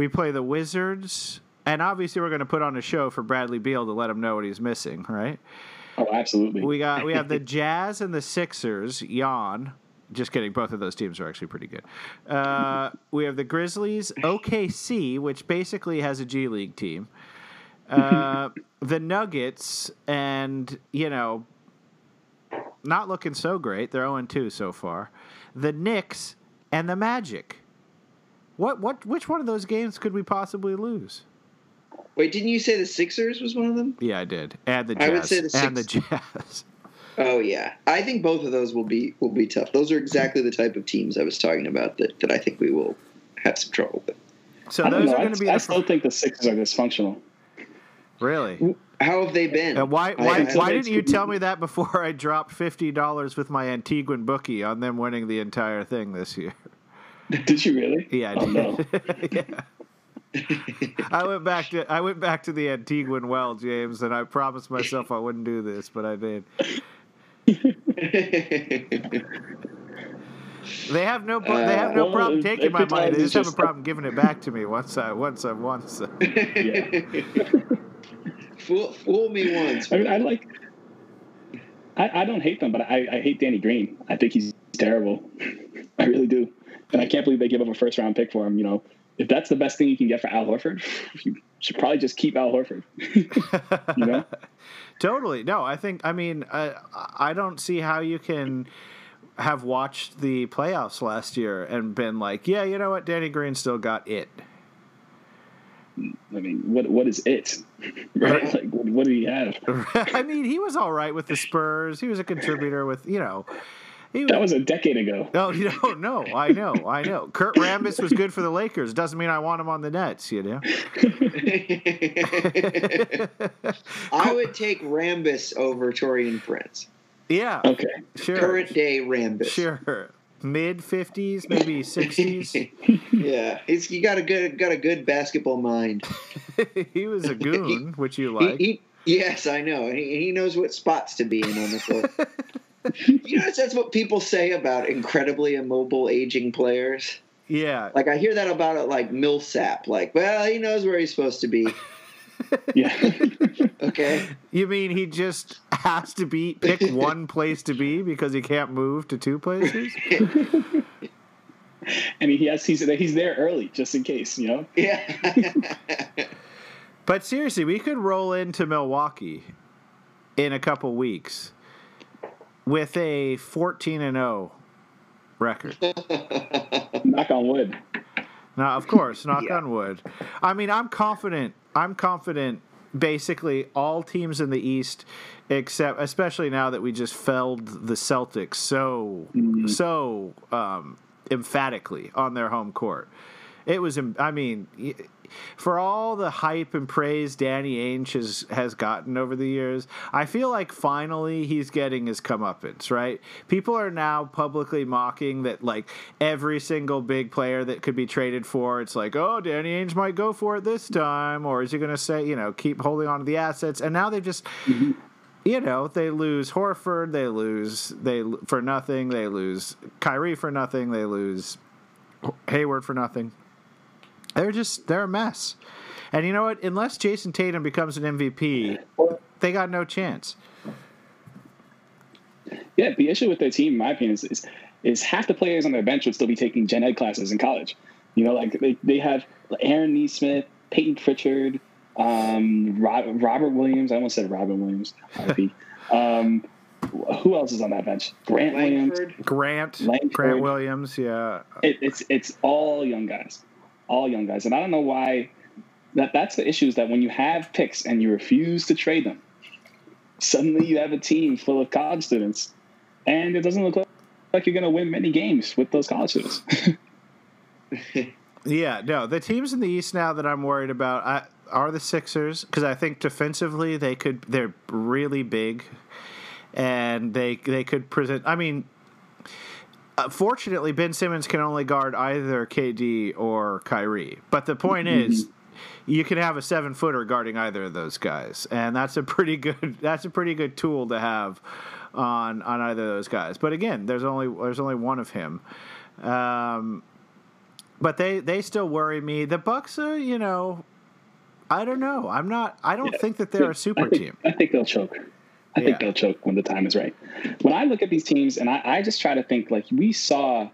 We play the Wizards, and obviously we're going to put on a show for Bradley Beal to let him know what he's missing, right? Oh, absolutely. We got we have the Jazz and the Sixers. Yawn. Just kidding. Both of those teams are actually pretty good. Uh, we have the Grizzlies, OKC, which basically has a G League team. Uh, the Nuggets, and you know, not looking so great. They're 0 2 so far. The Knicks and the Magic. What what which one of those games could we possibly lose? Wait, didn't you say the Sixers was one of them? Yeah, I did. And the Jazz. I would say the Sixers. and the Jazz. Oh yeah, I think both of those will be will be tough. Those are exactly the type of teams I was talking about that, that I think we will have some trouble with. So I those know. are I, going to be I the still think the Sixers are dysfunctional. really. How have they been? And why why, why didn't you tell me that before I dropped fifty dollars with my Antiguan bookie on them winning the entire thing this year? Did you really? Yeah, I Oh, did. no. yeah. I went back to I went back to the Antiguan well, James, and I promised myself I wouldn't do this, but I did. They have no pro- they have no Uh, problem well, taking if my it's money. They it's just have a problem giving it back to me once I once I once. fool, fool me once. I mean, I like. I, I don't hate them, but I, I hate Danny Green. I think he's terrible. I really do, and I can't believe they give up a first round pick for him. You know, if that's the best thing you can get for Al Horford, you should probably just keep Al Horford. you know, Totally. No, I think. I mean, I I don't see how you can have watched the playoffs last year and been like, yeah, you know what, Danny Green still got it. I mean, what what is it? Right? Like, what, what do he have? I mean, he was all right with the Spurs. He was a contributor with, you know. He That was a decade ago. No, you don't. I know. I know. Kurt Rambis was good for the Lakers. Doesn't mean I want him on the Nets, you know. I would take Rambis over Taurean Prince. yeah. Okay. Sure. Current day Rambis. Sure. Mid 50s, maybe 60s. yeah, he's he got a good got a good basketball mind. he was a goon, which you like. he, yes, I know. He, he knows what spots to be in on the court. You know, that's what people say about incredibly immobile aging players. Yeah. Like I hear that about it, like Millsap. Like, well, he knows where he's supposed to be. Yeah. Okay. You mean he just has to be pick one place to be because he can't move to two places? and he has he's he's there early just in case. You know. yeah. But seriously, we could roll into Milwaukee in a couple weeks with a 14 and 0 record. Knock on wood. Now, of course, knock Yeah. on wood. I mean, I'm confident. I'm confident. Basically, all teams in the East, except especially now that we just felled the Celtics so so um, emphatically on their home court. It was. I mean, for all the hype and praise Danny Ainge has has gotten over the years, I feel like finally he's getting his comeuppance. Right? People are now publicly mocking that like every single big player that could be traded for, it's like, oh, Danny Ainge might go for it this time, or is he going to say, you know, keep holding on to the assets? And now they've just you know, they lose Horford, they lose they for nothing, they lose Kyrie for nothing, they lose Hayward for nothing. They're just they're a mess. And you know what? Unless Jayson Tatum becomes an MVP, they got no chance. Yeah, the issue with their team, in my opinion, is, is is half the players on their bench would still be taking gen ed classes in college. You know, like they, they have Aaron Nesmith, Payton Pritchard, um, Rob, Robert Williams. I almost said Robin Williams. Um, who else is on that bench? Grant Williams. Grant, Langford. Grant Williams, yeah. It, it's it's all young guys, all young guys, and I don't know why. That that's the issue is that when you have picks and you refuse to trade them, suddenly you have a team full of college students, and it doesn't look like, you're going to win many games with those college students. Yeah, no, the teams in the East now that I'm worried about I, are the Sixers because I think defensively they could they're really big, and they they could present. I mean, uh, fortunately, Ben Simmons can only guard either KD or Kyrie. But the point is, you can have a seven footer guarding either of those guys, and that's a pretty good that's a pretty good tool to have on on either of those guys. But again, there's only there's only one of him. Um, but they they still worry me. The Bucks are, you know, I don't know. I'm not. I don't Yeah. think that they're a super I think, team. I think they'll choke. I Yeah. think they'll choke when the time is right. When I look at these teams, and I, I just try to think like we saw,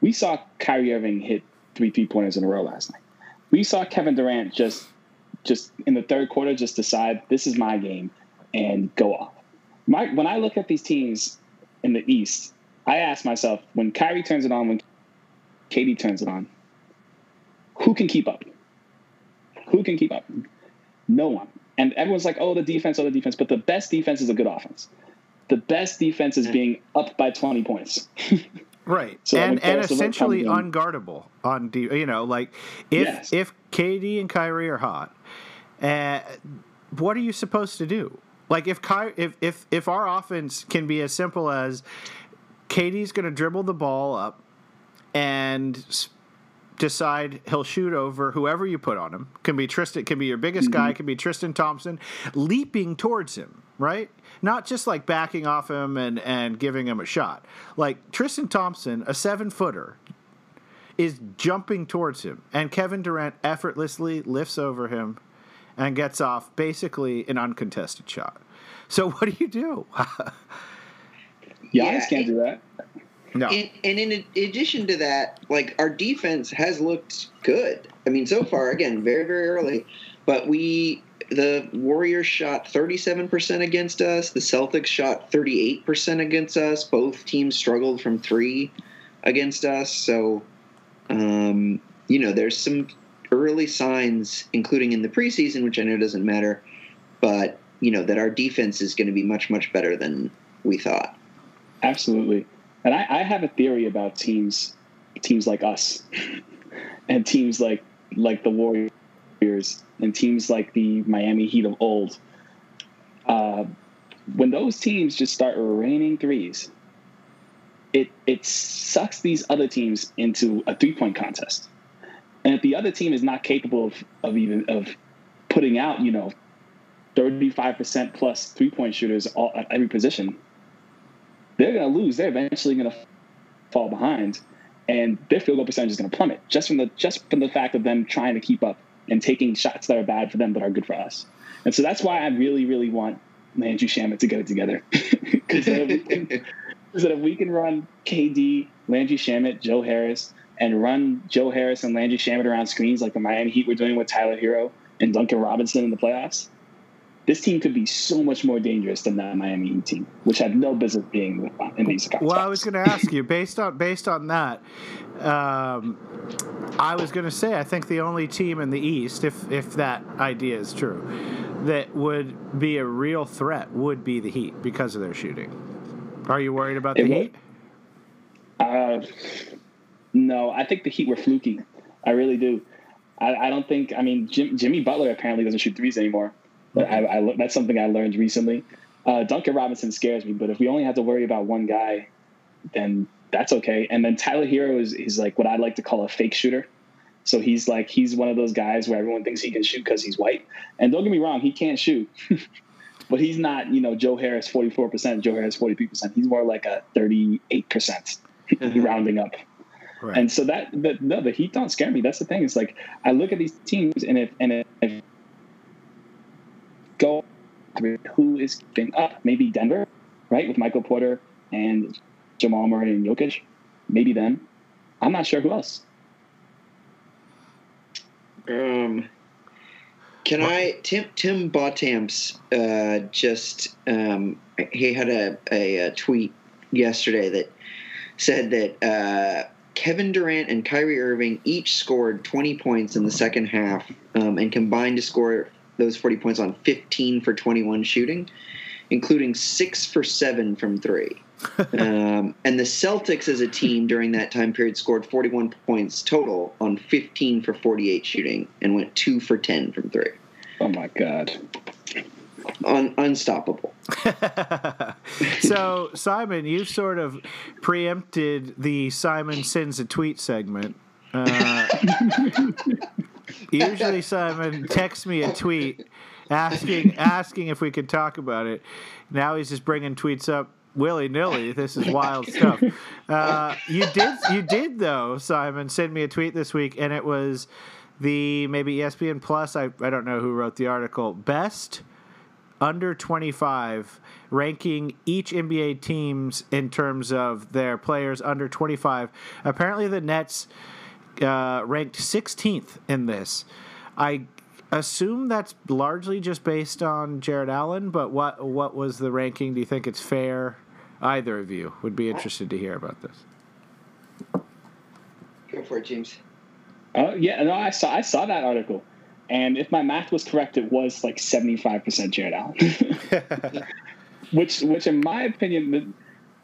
we saw Kyrie Irving hit three three pointers in a row last night. We saw Kevin Durant just, just in the third quarter, just decide this is my game and go off. My when I look at these teams in the East, I ask myself when Kyrie turns it on, when KD turns it on, who can keep up? Who can keep up? No one. And everyone's like, oh, the defense, oh, the defense. But the best defense is a good offense. The best defense is being up by 20 points. Right. So, and and essentially unguardable on D, you know, like if Yes. if KD and Kyrie are hot, uh, what are you supposed to do? Like if Ky- if if if our offense can be as simple as KD's going to dribble the ball up and decide he'll shoot over whoever you put on him. Can be Tristan, can be your biggest guy, mm-hmm. can be Tristan Thompson, leaping towards him, right? Not just like backing off him and and giving him a shot. Like Tristan Thompson, a seven footer, is jumping towards him, and Kevin Durant effortlessly lifts over him and gets off basically an uncontested shot. So what do you do? Giannis Yeah, can't do that. No. And, and in addition to that, like our defense has looked good. I mean, so far, again, very very early, but we the Warriors shot 37% against us. The Celtics shot 38% against us. Both teams struggled from three against us. So, um, you know, there's some early signs, including in the preseason, which I know doesn't matter, but you know that our defense is going to be much much better than we thought. Absolutely. And I, I have a theory about teams teams like us and teams like like the Warriors and teams like the Miami Heat of old. Uh, when those teams just start raining threes, it it sucks these other teams into a three point contest. And if the other team is not capable of, of even of putting out, you know, 35% plus three point shooters all, at every position, they're going to lose. They're eventually going to fall behind, and their field goal percentage is going to plummet just from the just from the fact of them trying to keep up and taking shots that are bad for them but are good for us. And so that's why I really, really want Landry Shamet to get it together. Because 'cause if we can run KD, Landry Shamet, Joe Harris, and run Joe Harris and Landry Shamit around screens like the Miami Heat were doing with Tyler Herro and Duncan Robinson in the playoffs, this team could be so much more dangerous than that Miami Heat team, which had no business being in these. Well, I was going to ask you based on based on that. Um, I was going to say I think the only team in the East, if if that idea is true, that would be a real threat would be the Heat because of their shooting. Are you worried about the Heat? Uh, no, I think the Heat were fluky. I really do. I, I don't think. I mean, Jim, Jimmy Butler apparently doesn't shoot threes anymore. But I, I, that's something I learned recently. Uh, Duncan Robinson scares me, but if we only have to worry about one guy, then that's okay. And then Tyler Herro is, is like what I like to call a fake shooter. So he's like he's one of those guys where everyone thinks he can shoot because he's white. And don't get me wrong, he can't shoot. but he's not, you know, Joe Harris 44%, Joe Harris 43%. He's more like a 38% rounding up. Right. And so that the, no, the Heat don't scare me. That's the thing. It's like I look at these teams, and if and if go through who is keeping up, maybe Denver, right, with Michael Porter and Jamal Murray and Jokic, maybe them. I'm not sure who else. Um, can I Tim Tim Bontemps uh, just um, he had a, a, a tweet yesterday that said that uh, Kevin Durant and Kyrie Irving each scored 20 points in the second half um, and combined to score those 40 points on 15 for 21 shooting, including six for seven from three. um, and the Celtics as a team during that time period scored 41 points total on 15 for 48 shooting and went two for 10 from three. Oh my god! Un- unstoppable. so Simon, you sort of preempted the Simon sends a tweet segment. Uh, usually, Simon texts me a tweet asking asking if we could talk about it. Now he's just bringing tweets up willy nilly. This is wild stuff. Uh, you did you did though, Simon, send me a tweet this week, and it was the maybe ESPN Plus. I I don't know who wrote the article. Best under 25 ranking each NBA teams in terms of their players under 25. Apparently the Nets uh, ranked 16th in this. I assume that's largely just based on Jarrett Allen, but what what was the ranking? Do you think it's fair? Either of you would be interested to hear about this. Go for it, James. Oh yeah, no, I saw I saw that article, and if my math was correct, it was like seventy five percent Jarrett Allen, which which in my opinion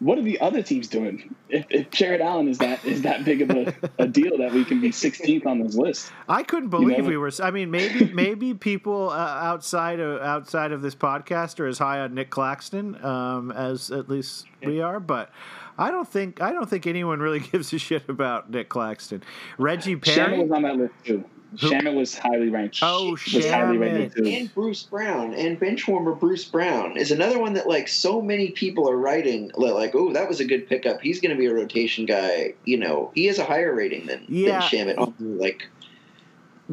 what are the other teams doing? If, if Jarrett Allen is that is that big of a, a deal that we can be 16th on this list? I couldn't believe you know? we were. I mean, maybe maybe people uh, outside of outside of this podcast are as high on Nick Claxton um, as at least we are, but. I don't think I don't think anyone really gives a shit about Nick Claxton. Reggie Perry was on that list too. Shamet was highly ranked. Oh, Shamet. And Bruce Brown and benchwarmer Bruce Brown is another one that like so many people are writing like, oh, that was a good pickup. He's going to be a rotation guy. You know, he has a higher rating than, yeah. than Shamet. Like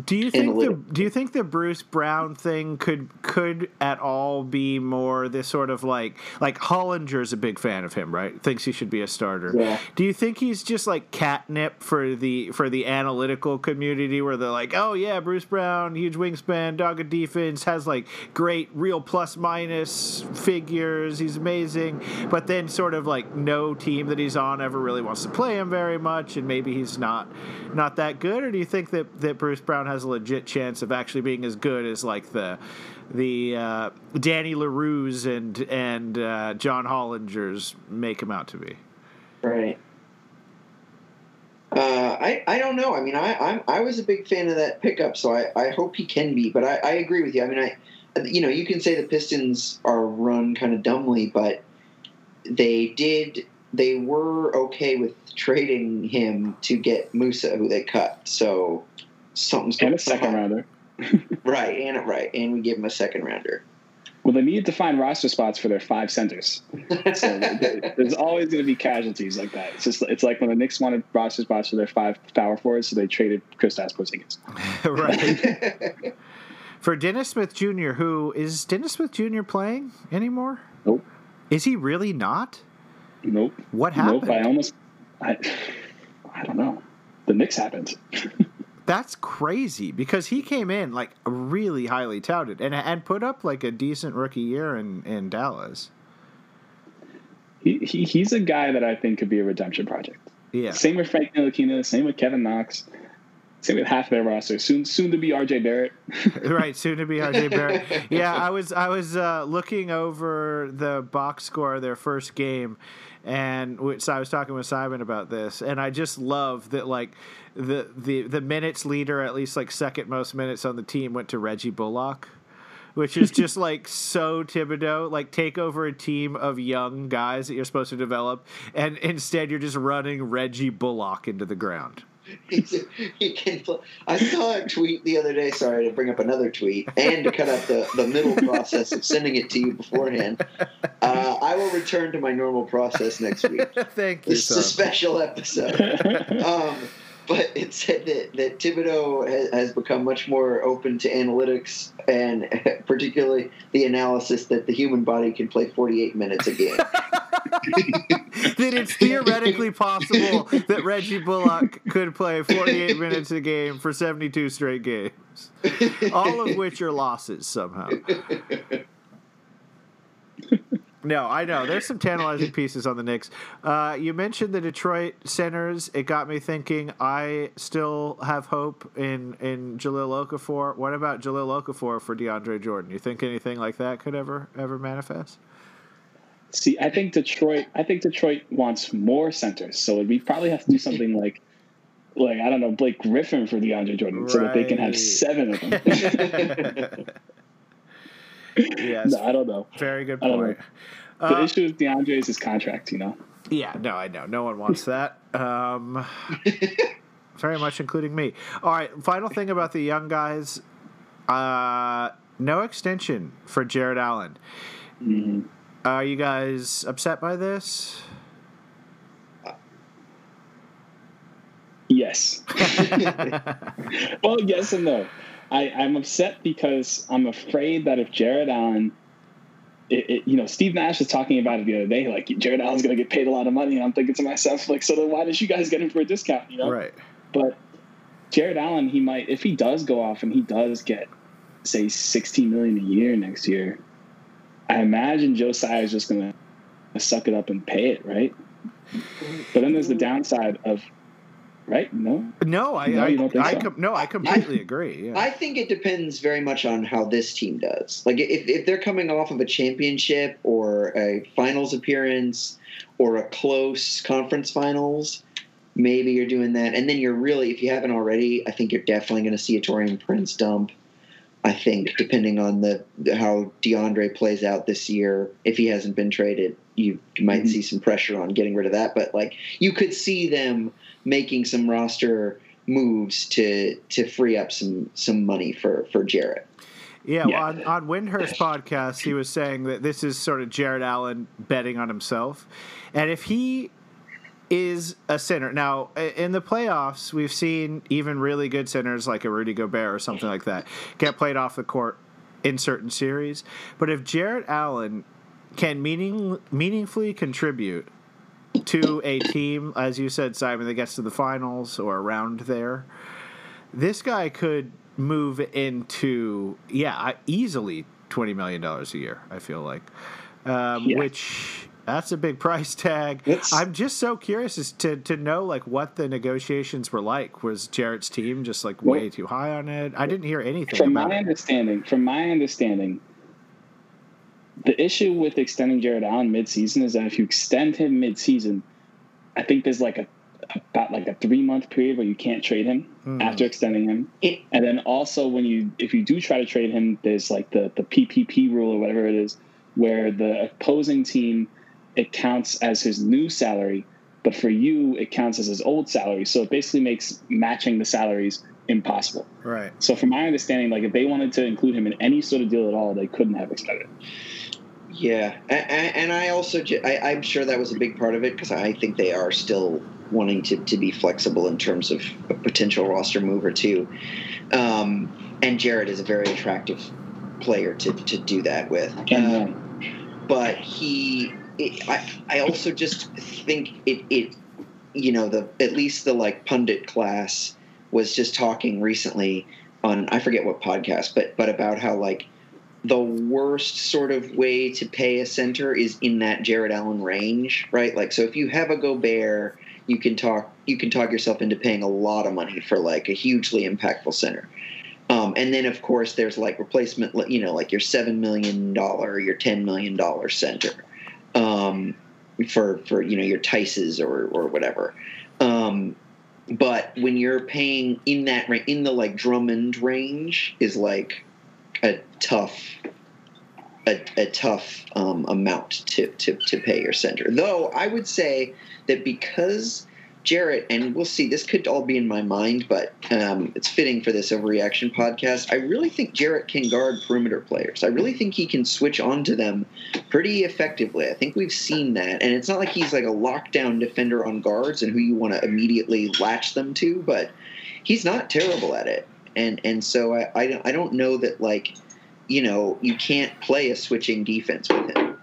do you think the Do you think the Bruce Brown thing could could at all be more this sort of like like Hollinger's a big fan of him, right? Thinks he should be a starter. Yeah. Do you think he's just like catnip for the for the analytical community, where they're like, oh yeah, Bruce Brown, huge wingspan, dog of defense, has like great real plus minus figures, he's amazing, but then sort of like no team that he's on ever really wants to play him very much, and maybe he's not not that good, or do you think that that Bruce Brown has a legit chance of actually being as good as like the the uh, Danny Leroux's and and uh, John Hollinger's make him out to be. Right. Uh, I I don't know. I mean, I I'm, i was a big fan of that pickup, so I, I hope he can be. But I, I agree with you. I mean, I you know you can say the Pistons are run kind of dumbly, but they did they were okay with trading him to get Musa, who they cut. So something's going a second rounder. right, and right, and we give him a second rounder. Well, they need to find roster spots for their five centers. So there's always going to be casualties like that. It's just it's like when the Knicks wanted roster spots for their five power forwards, so they traded Kristaps Porzingis. right. for Dennis Smith Jr., who is Dennis Smith Jr. playing anymore? Nope. Is he really not? Nope. What happened? Nope. I almost. I. I don't know. The Knicks happened. That's crazy because he came in like really highly touted and and put up like a decent rookie year in in Dallas. He, he he's a guy that I think could be a redemption project. Yeah. Same with Frank Ntilikina. Same with Kevin Knox. Same with half their roster. Soon, soon to be RJ Barrett. right, soon to be RJ Barrett. Yeah, I was I was uh, looking over the box score of their first game, and so I was talking with Simon about this, and I just love that like the the the minutes leader, at least like second most minutes on the team, went to Reggie Bullock. Which is just like so Thibodeau, like take over a team of young guys that you're supposed to develop, and instead you're just running Reggie Bullock into the ground. he can. I saw a tweet the other day. Sorry to bring up another tweet and to cut out the, the middle process of sending it to you beforehand. Uh, I will return to my normal process next week. Thank you. This is a special episode. Um, but it said that, that Thibodeau has, has become much more open to analytics and particularly the analysis that the human body can play 48 minutes a game. that it's theoretically possible that Reggie Bullock could play 4eight minutes a game for 72 straight games, all of which are losses somehow. No, I know. There's some tantalizing pieces on the Knicks. Uh, you mentioned the Detroit centers. It got me thinking. I still have hope in in Jahlil Okafor. What about Jahlil Okafor for DeAndre Jordan? You think anything like that could ever ever manifest? See, I think Detroit. I think Detroit wants more centers, so we probably have to do something like, like I don't know, Blake Griffin for DeAndre Jordan, right. so that they can have seven of them. yes. No, I don't know. Very good point. The uh, issue with DeAndre is his contract, you know? Yeah, no, I know. No one wants that. Um, very much including me. All right, final thing about the young guys. Uh, no extension for Jarrett Allen. Mm-hmm. Are you guys upset by this? Yes. well, yes and no. I, I'm upset because I'm afraid that if Jarrett Allen, it, it, you know, Steve Nash was talking about it the other day, like Jarrett Allen's going to get paid a lot of money, and I'm thinking to myself, like, so then why did you guys get him for a discount? You know, right? But Jarrett Allen, he might, if he does go off and he does get, say, 16 million a year next year, I imagine Joe Josiah is just going to suck it up and pay it, right? But then there's the downside of right? No, no, I, No, I, you don't think I so? com- no, I completely agree. Yeah. I think it depends very much on how this team does. Like if, if they're coming off of a championship or a finals appearance or a close conference finals, maybe you're doing that. And then you're really, if you haven't already, I think you're definitely going to see a Taurean Prince dump. I think depending on the how DeAndre plays out this year, if he hasn't been traded, you might Mhm. see some pressure on getting rid of that. But like you could see them making some roster moves to to free up some some money for for Jarrett. Yeah, Yeah. Well, on, on Windhorst podcast, he was saying that this is sort of Jarrett Allen betting on himself, and if he is a center now in the playoffs, we've seen even really good centers like a Rudy Gobert or something like that get played off the court in certain series. But if Jarrett Allen can meaning meaningfully contribute to a team, as you said, Simon, that gets to the finals or around there, this guy could move into yeah easily twenty million dollars a year. I feel like, um, Yeah. which that's a big price tag. It's- I'm just so curious as to to know like what the negotiations were like. Was Jarrett's team just like way too high on it? I didn't hear anything from about my it. understanding, from my understanding, the issue with extending Jarrett Allen midseason is that if you extend him midseason, I think there's like a about like a three month period where you can't trade him Hmm. after extending him. It- and then also when you if you do try to trade him, there's like the the PPP rule or whatever it is, where the opposing team it counts as his new salary, but for you it counts as his old salary. So it basically makes matching the salaries impossible. Right. So, from my understanding, like if they wanted to include him in any sort of deal at all, they couldn't have extended. Yeah, and, and I also I, I'm sure that was a big part of it because I think they are still wanting to, to be flexible in terms of a potential roster move too. Um, and Jarrett is a very attractive player to, to do that with. Um, but he it, I, I also just think it, it you know the at least the like pundit class was just talking recently on I forget what podcast but but about how like the worst sort of way to pay a center is in that Jarrett Allen range right like so if you have a Gobert you can talk you can talk yourself into paying a lot of money for like a hugely impactful center um, and then, of course, there's like replacement, you know, like your seven million dollar, your ten million dollar center, um, for for you know your Tices or or whatever. Um, but when you're paying in that in the like Drummond range is like a tough a, a tough um, amount to, to to pay your center. Though I would say that because Jarrett, and we'll see, this could all be in my mind, but um, it's fitting for this overreaction podcast. I really think Jarrett can guard perimeter players. I really think he can switch onto them pretty effectively. I think we've seen that. And it's not like he's like a lockdown defender on guards and who you want to immediately latch them to, but he's not terrible at it. And and so I, I, don't- I don't know that, like, you know, you can't play a switching defense with him.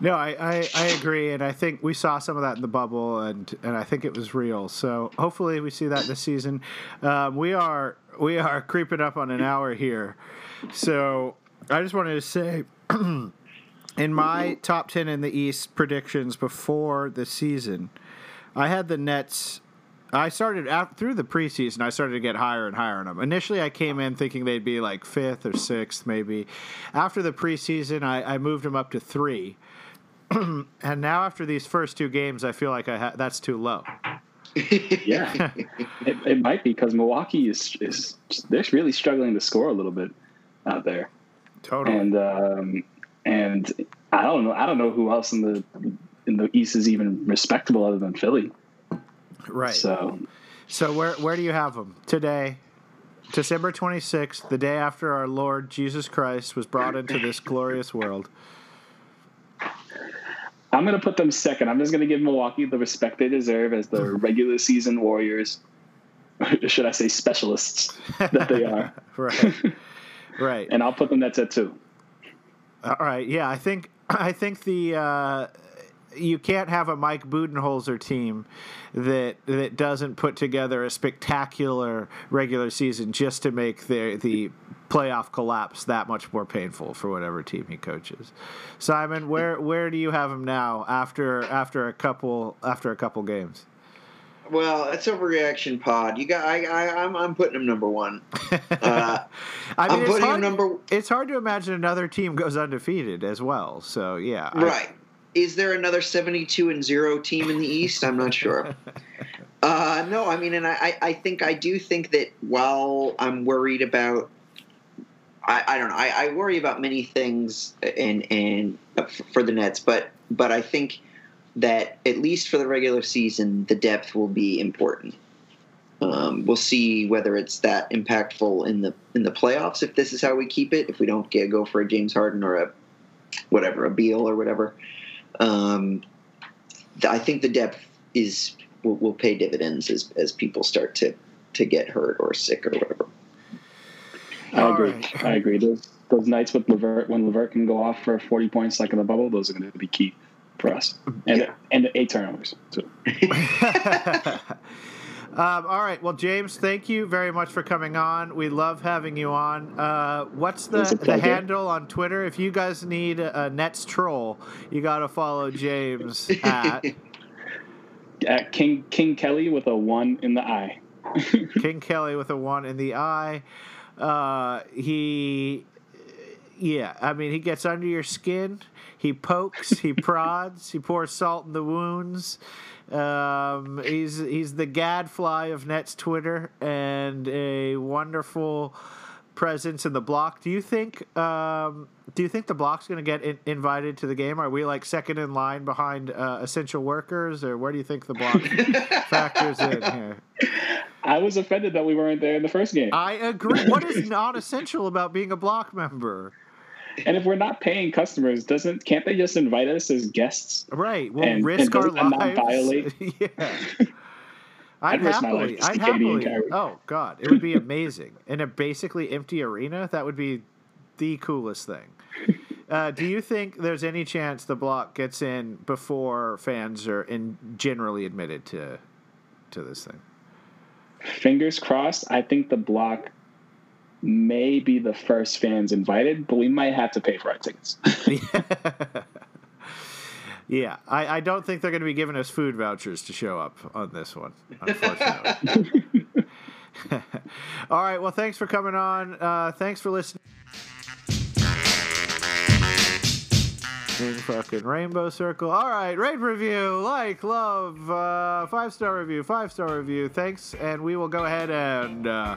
No, I, I, I agree, and I think we saw some of that in the bubble, and, and I think it was real. So hopefully we see that this season. Um, we are we are creeping up on an hour here, so I just wanted to say, in my top ten in the East predictions before the season, I had the Nets. I started out through the preseason. I started to get higher and higher on them. Initially, I came in thinking they'd be like fifth or sixth, maybe. After the preseason, I, I moved them up to three and now after these first two games, I feel like I ha- that's too low. yeah, it, it might be because Milwaukee is is they're really struggling to score a little bit out there, Totally. and um, and I don't know I don't know who else in the in the East is even respectable other than Philly. Right. So, So where where do you have them today? December 26th, the day after our Lord Jesus Christ was brought into this glorious world. I'm going to put them second. I'm just going to give Milwaukee the respect they deserve as the regular season Warriors. Should I say specialists that they are? right. Right. and I'll put them at two. All right. Yeah, I think I think the uh, you can't have a Mike Budenholzer team that that doesn't put together a spectacular regular season just to make the the playoff collapse that much more painful for whatever team he coaches. Simon, where where do you have him now after after a couple after a couple games? Well, it's overreaction pod. You got. I. I I'm. I'm putting him number one. Uh, I mean, I'm it's putting him hard, number. it's hard to imagine another team goes undefeated as well. So yeah, I- Right. Is there another 72 and 0 team in the East? I'm not sure. Uh, no, I mean, and I, I- think I do think that while I'm worried about, I, I don't know, I, I worry about many things and and for the Nets, but but I think that at least for the regular season, the depth will be important. Um, we'll see whether it's that impactful in the in the playoffs if this is how we keep it. If we don't get go for a James Harden or a whatever a Beal or whatever, um, I think the depth is will, will pay dividends as as people start to to get hurt or sick or whatever. I All agree. right. I agree. Those those nights with LeVert when LeVert can go off for 40 points like in the bubble, those are going to be key for us. And Yeah. and eight turnovers. too. um, all right. Well, James, thank you very much for coming on. We love having you on. Uh, what's the, the handle on Twitter? If you guys need a, Nets troll, you got to follow James at At King King Kelly with a one in the eye. King Kelly with a one in the eye. Uh, he, yeah, I mean, he gets under your skin. He pokes, he prods, he pours salt in the wounds. Um, he's he's the gadfly of Nets Twitter and a wonderful presence in the block. Do you think um, do you think the block's going to get in, invited to the game? Are we like second in line behind uh, essential workers, or where do you think the block factors in here? I was offended that we weren't there in the first game. I agree. What is not essential about being a block member? And if we're not paying customers, doesn't can't they just invite us as guests? Right. We'll And- risk and our not lives. violate? yeah. I'd, I'd risk my happily. I'd see KD and happily. Oh God, it would be amazing in a basically empty arena. That would be the coolest thing. Uh, do you think there's any chance the block gets in before fans are in generally admitted to to this thing? Fingers crossed. I think the block may be the first fans invited, but we might have to pay for our tickets. yeah, I, I don't think they're going to be giving us food vouchers to show up on this one, unfortunately. All right. Well, thanks for coming on. Uh, thanks for listening. Fucking rainbow circle. All right, rate review, like, love, uh, five star review, five star review. Thanks, and we will go ahead and uh,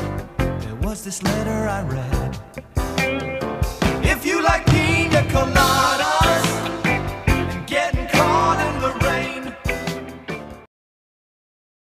was this letter I read. If you like pina colada.